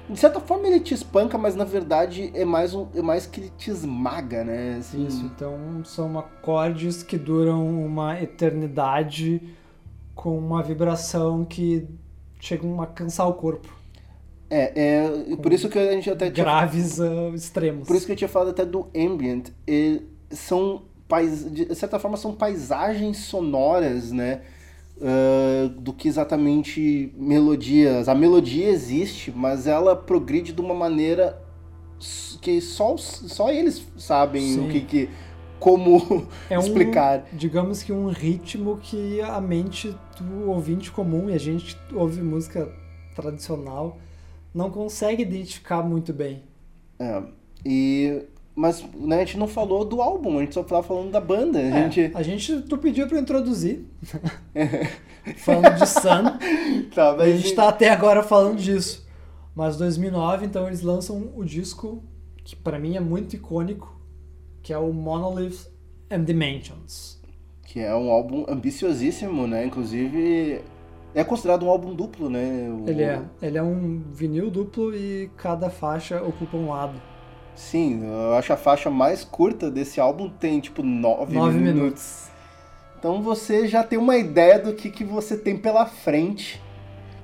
De certa forma ele te espanca, mas na verdade é mais, um, é mais que ele te esmaga, né? Assim, Isso, então são acordes que duram uma eternidade com uma vibração que chegam a cansar o corpo. É, é por isso que a gente até tinha Graves a extremos. Por isso que eu tinha falado até do ambient. E são, pais, de certa forma, são paisagens sonoras, né? Ah, do que exatamente melodias. A melodia existe, mas ela progride de uma maneira que só, só eles sabem Sim. o que, que como É um, explicar. digamos que um ritmo que a mente do ouvinte comum, e a gente ouve música tradicional, não consegue identificar muito bem. É, e mas né, a gente não falou do álbum, a gente só tava falando da banda. A É, gente a gente, tu pediu pra introduzir, falando de Sun, tá, a mas gente tá até agora falando disso. Mas 2009, então eles lançam o disco que pra mim é muito icônico, que é o Monolith and Dimensions. que é um álbum ambiciosíssimo, né? Inclusive é considerado um álbum duplo, né? O- Ele é, ele é um vinil duplo e cada faixa ocupa um lado. Sim, eu acho a faixa mais curta desse álbum tem tipo nove, Nove minutos. minutos. Então você já tem uma ideia do que, que você tem pela frente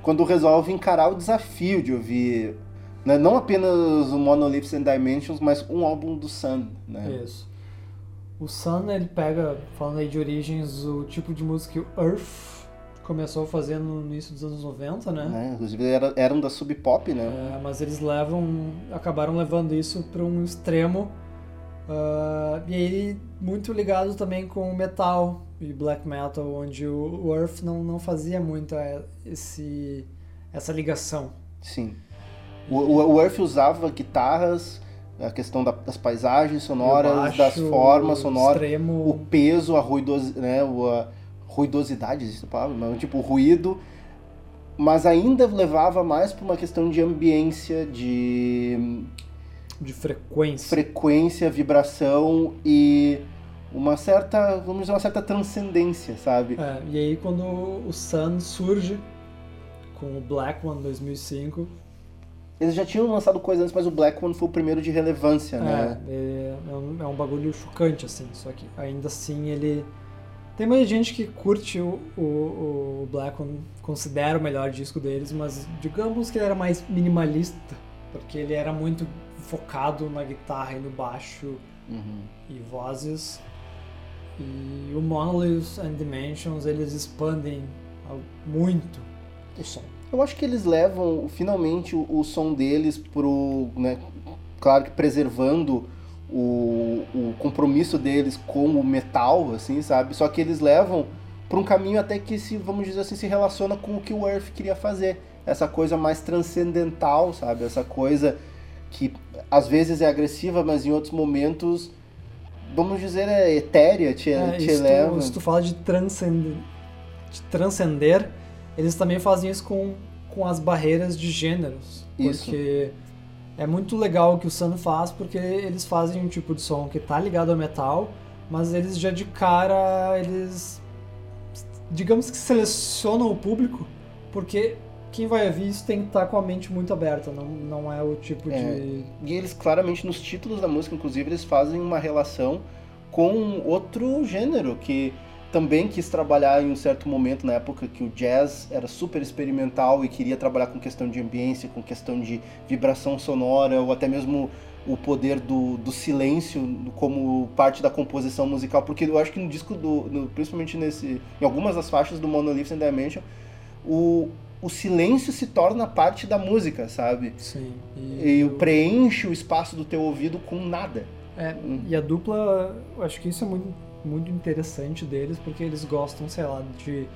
quando resolve encarar o desafio de ouvir né, não apenas o Monoliths and Dimensions, mas um álbum do Sun, né? Isso. O Sun, ele pega, falando aí de origens, o tipo de música que o Earth começou fazer no início dos anos 90, né? Né? Inclusive era, eram da Sub Pop, né? É, mas eles levam, acabaram levando isso para um extremo. ah, e aí, muito ligado também com o metal e black metal, onde o, o Earth não, não fazia muito é, esse, essa ligação. Sim. O, o, o Earth usava guitarras, a questão da- das paisagens sonoras, baixo, das formas sonoras, extremo, o peso, a ruidosidade, né? o- a ruidosidade, existe a palavra? Mas, tipo, ruído, mas ainda levava mais para uma questão de ambiência, de de frequência. frequência, vibração e uma certa, vamos dizer, uma certa transcendência, sabe? É, e aí quando o Sun surge com o Black One 2005, Eles já tinham lançado coisa antes, mas o Black One foi o primeiro de relevância, né? é, é, é um, é um bagulho chocante, assim, só que ainda assim ele... Tem muita gente que curte o, o, o Black considera o melhor disco deles, mas digamos que ele era mais minimalista, porque ele era muito focado na guitarra e no baixo Uhum. e vozes. E o Monolith and Dimensions, eles expandem muito o som. Eu acho que eles levam finalmente o, o som deles pro, né, claro que preservando o, o compromisso deles com o metal, assim, sabe? Só que eles levam para um caminho até que se, vamos dizer assim, se relaciona com o que o Earth queria fazer. Essa coisa mais transcendental, sabe? Essa coisa que às vezes é agressiva, mas em outros momentos, vamos dizer, é etérea, te, É, te eleva. tu, se tu fala de, transcender, de transcender, eles também fazem isso com, com as barreiras de gêneros. Isso. Porque é muito legal o que o Sun faz, porque eles fazem um tipo de som que tá ligado ao metal, mas eles já de cara, eles digamos que selecionam o público, porque quem vai ouvir isso tem que estar com a mente muito aberta, não, não é o tipo É. de... E eles claramente nos títulos da música, inclusive, eles fazem uma relação com outro gênero que também quis trabalhar em um certo momento na época que o jazz era super experimental e queria trabalhar com questão de ambiência, com questão de vibração sonora ou até mesmo o poder do, do silêncio como parte da composição musical, porque eu acho que no disco do, no- principalmente nesse, em algumas das faixas do Monolith and Dimension, o, o silêncio se torna parte da música, sabe? Sim. E preenche o espaço do teu ouvido com nada. É, e a dupla, eu acho que isso é muito, muito interessante deles, porque eles gostam, sei lá, de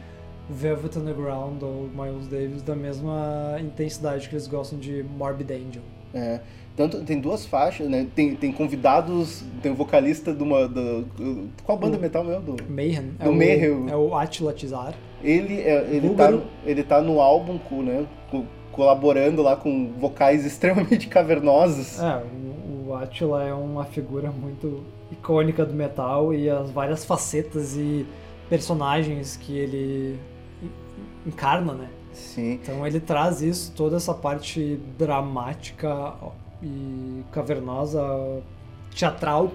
Velvet Underground ou Miles Davis da mesma intensidade que eles gostam de Morbid Angel. É, tanto tem duas faixas, né? Tem, tem convidados, tem o vocalista de uma. do- qual banda O- metal mesmo? Do, Mayhem é, Do o, Mayhem. é o Attila Tizar. ele, é, ele, tá, ele tá no álbum, né? co- colaborando lá com vocais extremamente cavernosos. É, o, o Attila é uma figura muito icônica do metal e as várias facetas e personagens que ele en- encarna, né? Sim. Então ele traz isso, toda essa parte dramática e cavernosa, teatral,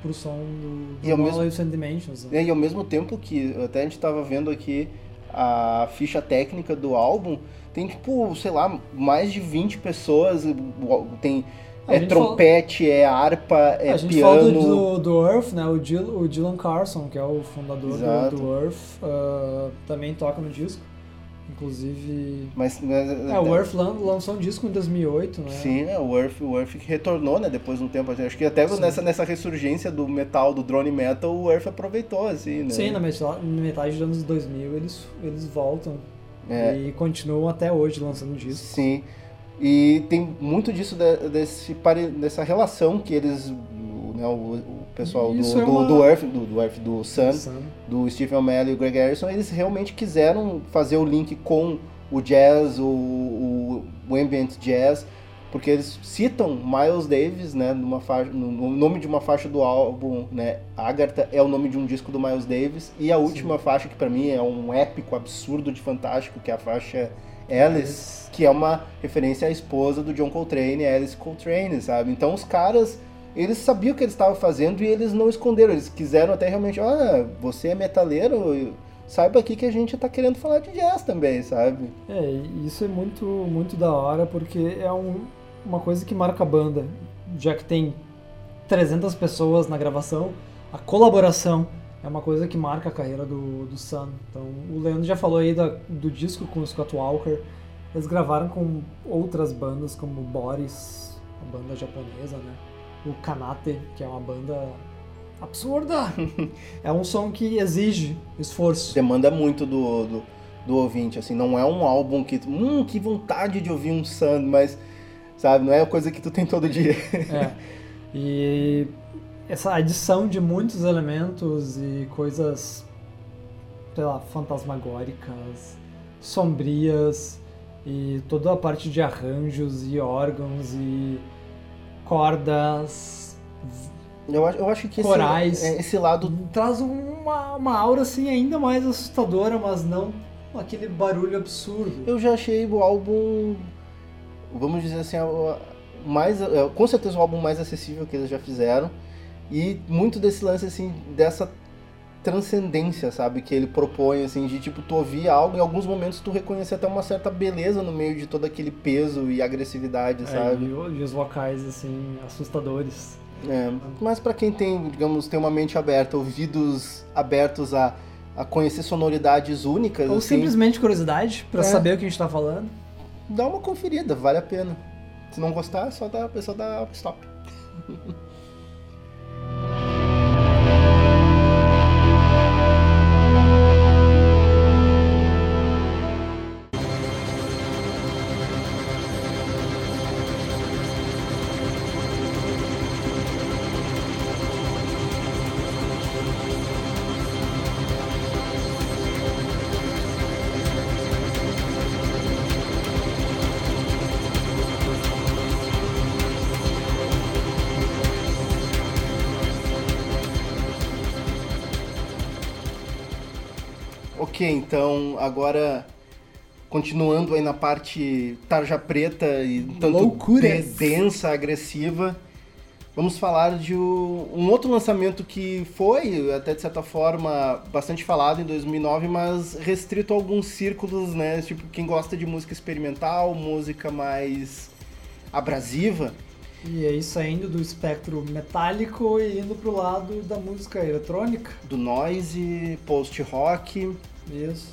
pro som do, do E ao mesmo- Dimensions. né? E ao mesmo tempo que até a gente tava vendo aqui a ficha técnica do álbum, tem tipo, sei lá, mais de 20 pessoas, tem é trompete, é harpa, é a gente fala piano. do, do Earth, né? O, Jill, o Dylan Carson, que é o fundador Exato. do, do Earth, ah, também toca no disco. Inclusive. Mas, mas- É, o Earth lan- lançou um disco em 2008, né? Sim, é, o Earth, o Earth retornou, né, depois de um tempo. Acho que até Sim. nessa, nessa ressurgência do metal, do drone metal, o Earth aproveitou, assim, né? Sim, na metade, na metade dos anos 2000 eles, eles voltam É. e continuam até hoje lançando discos. Sim. E tem muito disso de- desse, dessa relação que eles, o, né, o, o pessoal do, é uma- do Earth, do, do Earth, do Sun, Sun. do Stephen O'Malley e o Greg Harrison, eles realmente quiseram fazer o link com o jazz, o, o, o ambient jazz, porque eles citam Miles Davis, né, numa faixa, no, no nome de uma faixa do álbum, né, Agatha é o nome de um disco do Miles Davis, e a última faixa que pra mim é um épico absurdo de fantástico, que é a faixa Alice, que é uma referência à esposa do John Coltrane, Alice Coltrane, sabe? Então os caras, eles sabiam o que eles estavam fazendo e eles não esconderam, eles quiseram até realmente, ah, você é metaleiro, saiba aqui que a gente tá querendo falar de jazz também, sabe? É, isso é muito, muito da hora porque é um- uma coisa que marca a banda. Já que tem 300 pessoas na gravação, a colaboração é uma coisa que marca a carreira do, do Sun. Então, o Leandro já falou aí da- do disco com o Scott Walker. Eles gravaram com outras bandas como Boris, a banda japonesa, né? O Kanate, que é uma banda absurda. é um som que exige esforço. Demanda muito do, do, do ouvinte, assim, não é um álbum que, hum, que vontade de ouvir um Sun, mas, sabe, não é coisa que tu tem todo dia. É. E essa adição de muitos elementos e coisas, sei lá, fantasmagóricas, sombrias e toda a parte de arranjos e órgãos e cordas Eu, acho- eu acho que esse, Corais. é, esse lado traz uma, uma aura assim ainda mais assustadora, mas não aquele barulho absurdo. Eu já achei o álbum, vamos dizer assim, mais, é, com certeza o álbum mais acessível que eles já fizeram. E muito desse lance, assim, dessa transcendência, sabe? Que ele propõe, assim, de tipo, tu ouvir algo, em alguns momentos tu reconhecer até uma certa beleza no meio de todo aquele peso e agressividade, É, sabe? e, e os vocais assim assustadores. É, mas pra quem tem, digamos, tem uma mente aberta, ouvidos abertos a, a conhecer sonoridades únicas, Ou assim, simplesmente curiosidade pra É. saber o que a gente tá falando. dá uma conferida, vale a pena. Se não gostar, é só dá, é só dar stop. Então agora continuando aí na parte tarja preta e tanto Loucuras. de- densa, agressiva, vamos falar de um outro lançamento que foi, até de certa forma, bastante falado em 2009, mas restrito a alguns círculos, né? Tipo, quem gosta de música experimental, música mais abrasiva. E aí saindo do espectro metálico e indo pro lado da música eletrônica. do noise, post-rock. Isso.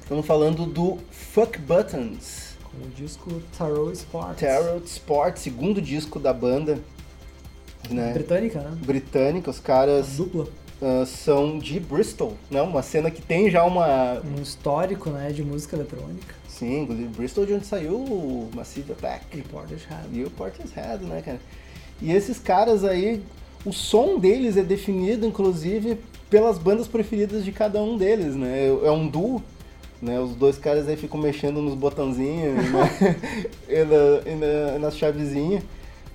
Estamos falando do Fuck Buttons, Com o disco Tarot Sports. Tarot Sport, segundo disco da banda, né? Britânica, né? Britânica, os caras Dupla. ah, são de Bristol, né? Uma cena que tem já uma... Um histórico, né, de música eletrônica. Sim, inclusive Bristol de onde saiu o Massive Attack. E Portishead. E o Portishead, né, cara? E esses caras aí, o som deles é definido, inclusive, pelas bandas preferidas de cada um deles, né? É um duo, né? Os dois caras aí ficam mexendo nos botãozinhos, né? e, na, e na- nas chavezinhas.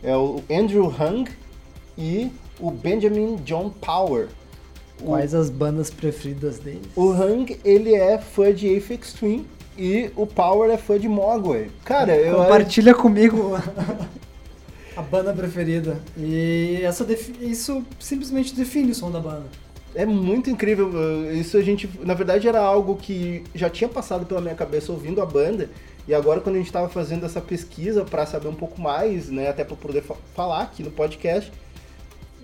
É o Andrew Hung e o Benjamin John Power. O- Quais as bandas preferidas deles? o Hang, ele é fã de Aphex Twin, E o Power é fã de Mogwai. Cara, eu Compartilha comigo a banda preferida. E essa defi- isso simplesmente define o som da banda. É muito incrível. uh, Isso a gente, na verdade, era algo que já tinha passado pela minha cabeça ouvindo a banda. E agora, quando a gente estava fazendo essa pesquisa para saber um pouco mais, né, até para poder fa- falar aqui no podcast,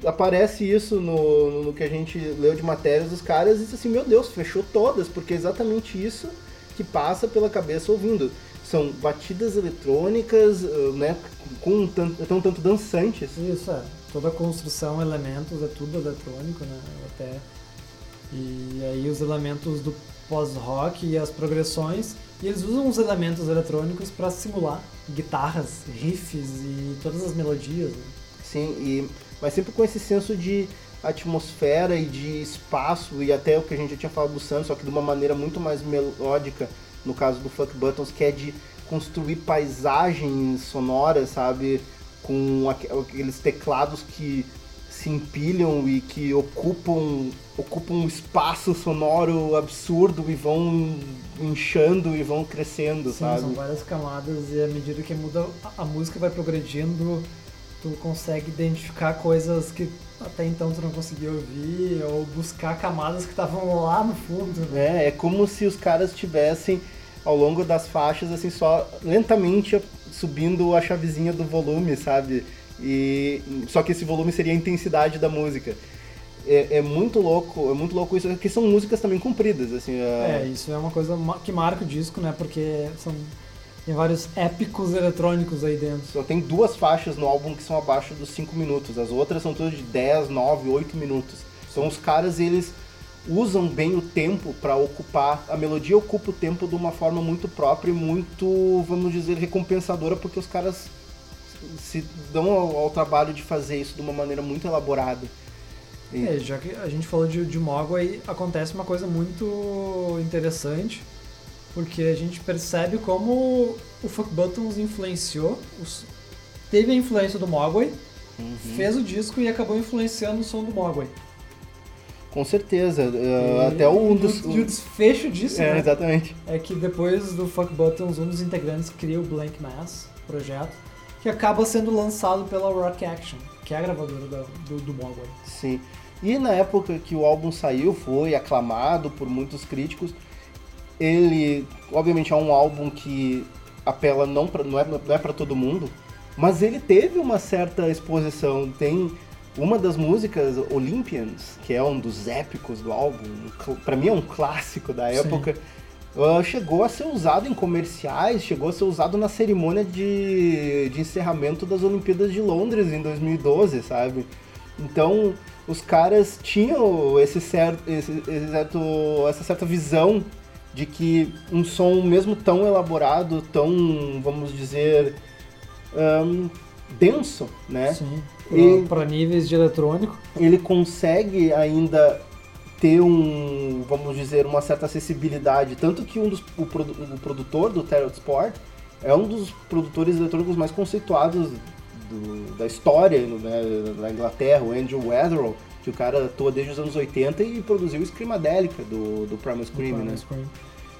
aparece isso no, no que a gente leu de matérias dos caras e disse assim: Meu Deus, fechou todas, porque é exatamente isso que passa pela cabeça ouvindo. São batidas eletrônicas, uh, né, com tão tanto dançantes. Isso, é. Toda a construção, elementos, é tudo eletrônico, né? Até. E aí os elementos do pós-rock e as progressões. E eles usam os elementos eletrônicos para simular guitarras, riffs e todas as melodias. né? Sim, e, mas sempre com esse senso de atmosfera e de espaço, e até o que a gente já tinha falado do Sam, só que de uma maneira muito mais melódica, no caso do Fuck Buttons, que é de construir paisagens sonoras, sabe? Com aque- aqueles teclados que se empilham e que ocupam, ocupam um espaço sonoro absurdo e vão inchando e vão crescendo, Sim, sabe? são várias camadas e à medida que muda a, música vai progredindo, tu consegue identificar coisas que até então tu não conseguia ouvir ou buscar camadas que estavam lá no fundo. É, é como se os caras tivessem ao longo das faixas assim só lentamente subindo a chavezinha do volume, sabe? E só que esse volume seria a intensidade da música. É, é muito louco, é muito louco isso, porque são músicas também compridas, assim. É, é- isso é uma coisa que marca o disco, né? Porque são tem vários épicos eletrônicos aí dentro. Só tem duas faixas no álbum que são abaixo dos 5 minutos. As outras são todas de 10, 9, 8 minutos. Então os caras, eles usam bem o tempo para ocupar. A melodia ocupa o tempo de uma forma muito própria e muito, vamos dizer, recompensadora, porque os caras se dão ao, ao trabalho de fazer isso de uma maneira muito elaborada. E- É, já que a gente falou de, de Mogwai, acontece uma coisa muito interessante, porque a gente percebe como o Fuck Buttons influenciou, os- teve a influência do Mogwai, Uhum. fez o disco e acabou influenciando o som do Mogwai. Com certeza. é, até um e dos. o- E o desfecho disso, é, né? exatamente. É que depois do Fuck Buttons, um dos integrantes cria o Blank Mass, projeto, que acaba sendo lançado pela Rock Action, que é a gravadora da- do, do Mogwai. Sim. E na época que o álbum saiu, foi aclamado por muitos críticos. Ele, obviamente, é um álbum que apela não, pra, não é, não é para todo mundo, mas ele teve uma certa exposição. Tem uma das músicas, Olympians, que é um dos épicos do álbum, para mim é um clássico da época. uh, chegou a ser usado em comerciais, chegou a ser usado na cerimônia de, de encerramento das Olimpíadas de Londres em 2012, sabe? Então, os caras tinham esse certo, esse, esse certo, essa certa visão de que um som mesmo tão elaborado, tão, vamos dizer, ahn, denso, né? Sim. Para níveis de eletrônico. ele consegue ainda ter um, vamos dizer, uma certa acessibilidade. Tanto que um dos, o, produ- o produtor do Terror Sport é um dos produtores eletrônicos mais conceituados do- da história né, da Inglaterra, o Andrew Weatherall, que o cara atua desde os anos 80 e produziu o do, do Primal Scream, né? Scream.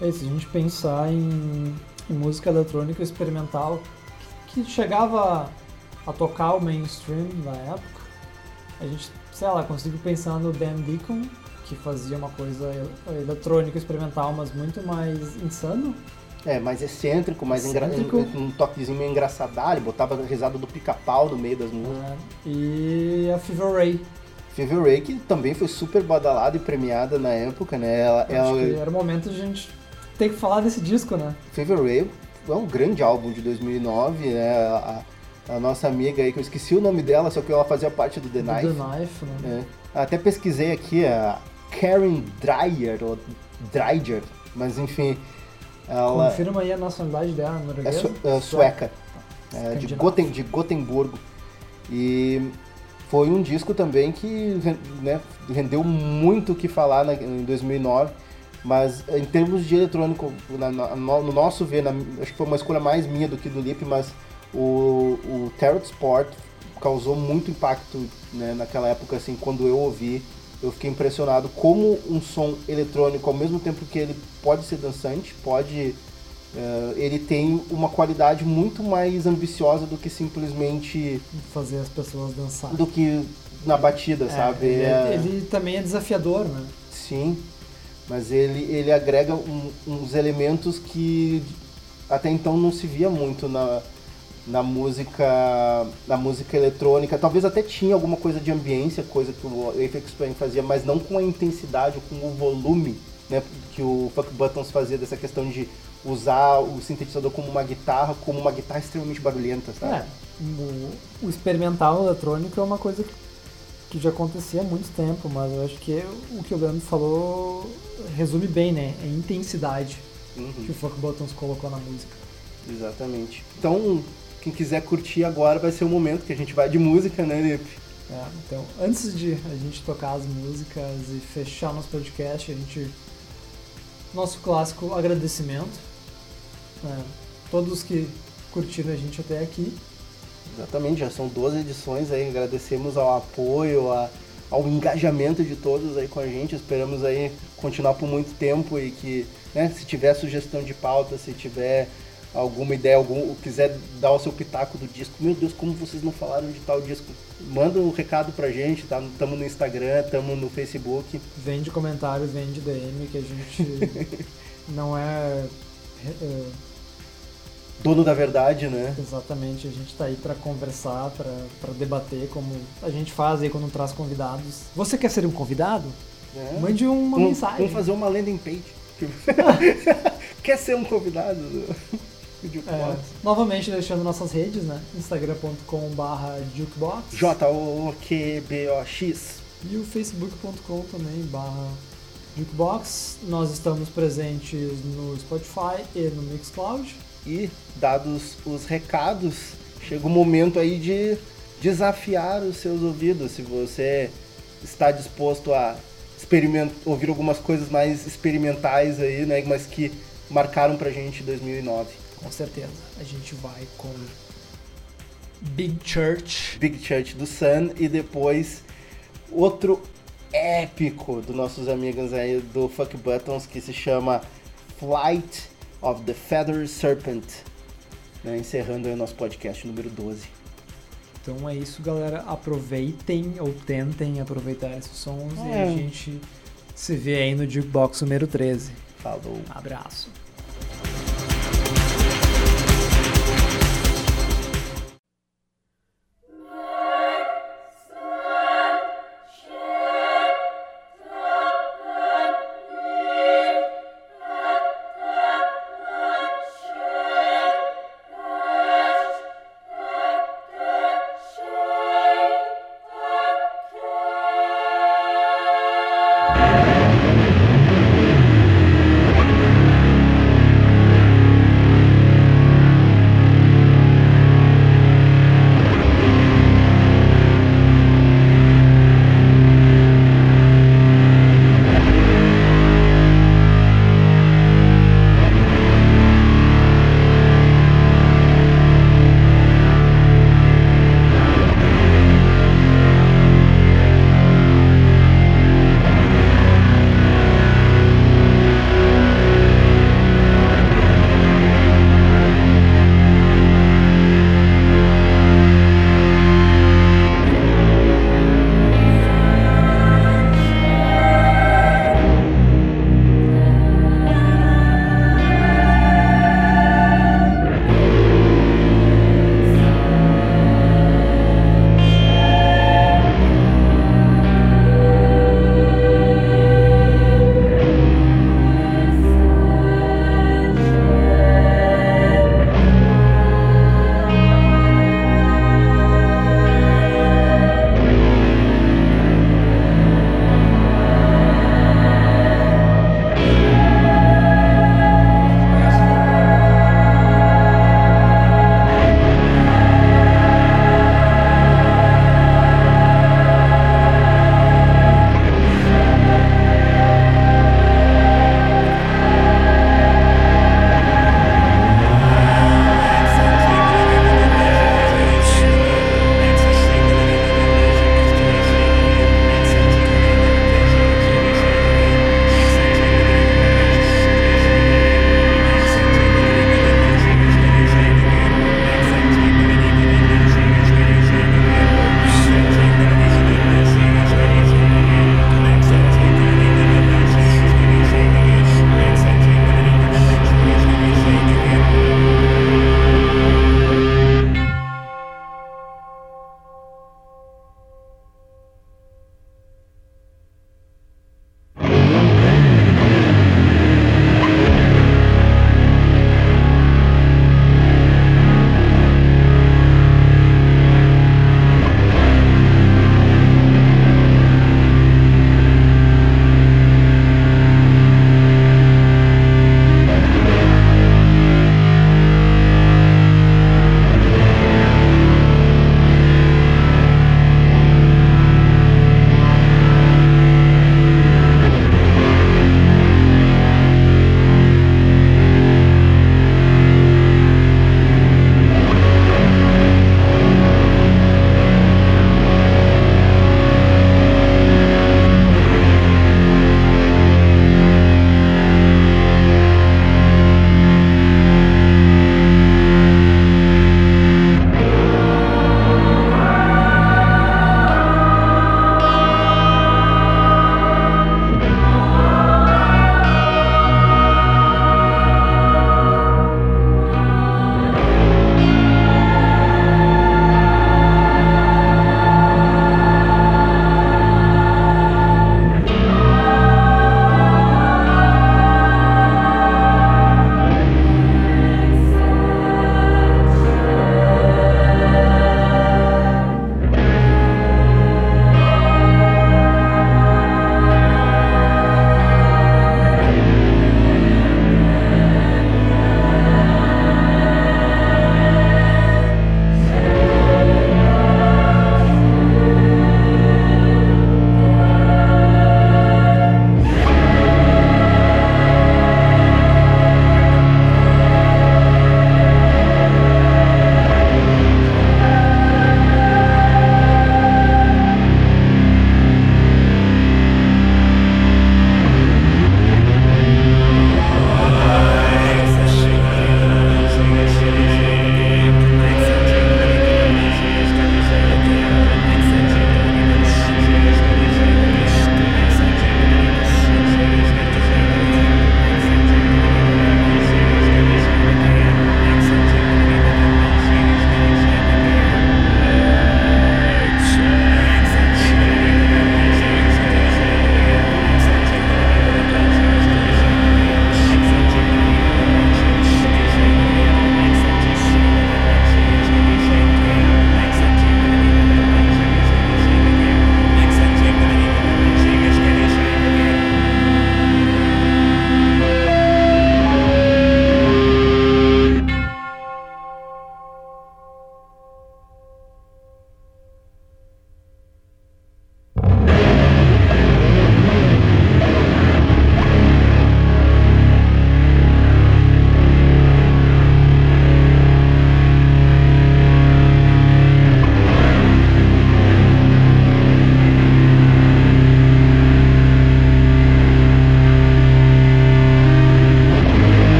É, se a gente pensar em, em música eletrônica experimental que chegava a tocar o mainstream na época, a gente, sei lá, consigo pensar no Dan Deacon, que fazia uma coisa el- eletrônica experimental, mas muito mais insano. É, mais excêntrico, mais engra... Excêntrico. um, um toquezinho meio engraçadalho, botava a risada do pica-pau no meio das músicas. né? E a Fever Ray. Fever Ray, que também foi super badalada e premiada na época, né? Ela, Eu Acho que ela, era o momento de a gente ter que falar desse disco, né? Fever Ray é um grande álbum de 2009, né? A, a nossa amiga aí, que eu esqueci o nome dela, só que ela fazia parte do The Do Knife. The Knife, né? né? Até pesquisei aqui a Karen Dreyer, ou Dreyer, mas enfim, ela Confirma aí a nacionalidade dela, é, norueguesa? su- é sueca, é, de. Goten, de Gotemburgo. E foi um disco também que né, rendeu muito o que falar na- em 2009. Mas em termos de eletrônico, na- na- no, no nosso ver, na- acho que foi uma escolha mais minha do que do Lip, mas o, o Tarot Sport causou muito impacto né, naquela época, assim, quando eu ouvi. eu fiquei impressionado como um som eletrônico, ao mesmo tempo que ele pode ser dançante, pode. eh, ele tem uma qualidade muito mais ambiciosa do que simplesmente Fazer as pessoas dançar. do que na batida, É, sabe? Ele, É- ele também é desafiador, né? Sim, mas ele, ele agrega um- uns elementos que até então não se via muito na, na música na música eletrônica. Talvez até tinha alguma coisa de ambiência, coisa que o Apex Twin fazia, mas não com a intensidade ou com o volume né, que o Fuck Buttons fazia dessa questão de usar o sintetizador como uma guitarra, como uma guitarra extremamente barulhenta, sabe? É, o, o experimental eletrônico é uma coisa que, já acontecia há muito tempo, mas eu acho que o que o Leandro falou resume bem, né? É a intensidade Uhum. que o Fuck Buttons colocou na música. Exatamente. Então, quem quiser curtir agora vai ser o momento que a gente vai de música, né, Lipe? É, então, antes de a gente tocar as músicas e fechar nosso podcast, a gente. Nosso clássico agradecimento. né? Todos que curtiram a gente até aqui. Exatamente, já são 12 edições aí, agradecemos ao apoio, a- ao engajamento de todos aí com a gente, esperamos aí continuar por muito tempo e que, né, se tiver sugestão de pauta, se tiver alguma ideia, algum, quiser dar o seu pitaco do disco, meu Deus, como vocês não falaram de tal disco, manda um recado pra gente, tá? Tamo no Instagram, tamo no Facebook, Vem de comentário, vem de DM, que a gente não é. é, dono da verdade, né? Exatamente, a gente tá aí pra conversar, pra pra debater, como a gente faz aí quando traz convidados. Você quer ser um convidado? É. Mande uma Vamos- mensagem. Vamos fazer uma landing page. Quer ser um convidado do do É, novamente deixando nossas redes, né? instagram.com.br jukebox J-O-Q-B-O-X. e o facebook.com também barra jukebox. Nós estamos presentes no Spotify e no Mixcloud. E, dados os recados, chega o momento aí de desafiar os seus ouvidos. Se você está disposto a ouvir algumas coisas mais experimentais aí, né? Mas que marcaram pra gente 2009. Com certeza. A gente vai com Big Church. Big Church do Sun e depois outro épico dos nossos amigos aí do Fuck Buttons que se chama Flight of the Feather Serpent. né, encerrando aí o nosso podcast número 12. Então é isso, galera. Aproveitem ou tentem aproveitar esses sons e É. a gente se vê aí no Jukebox número 13. Falou. Abraço.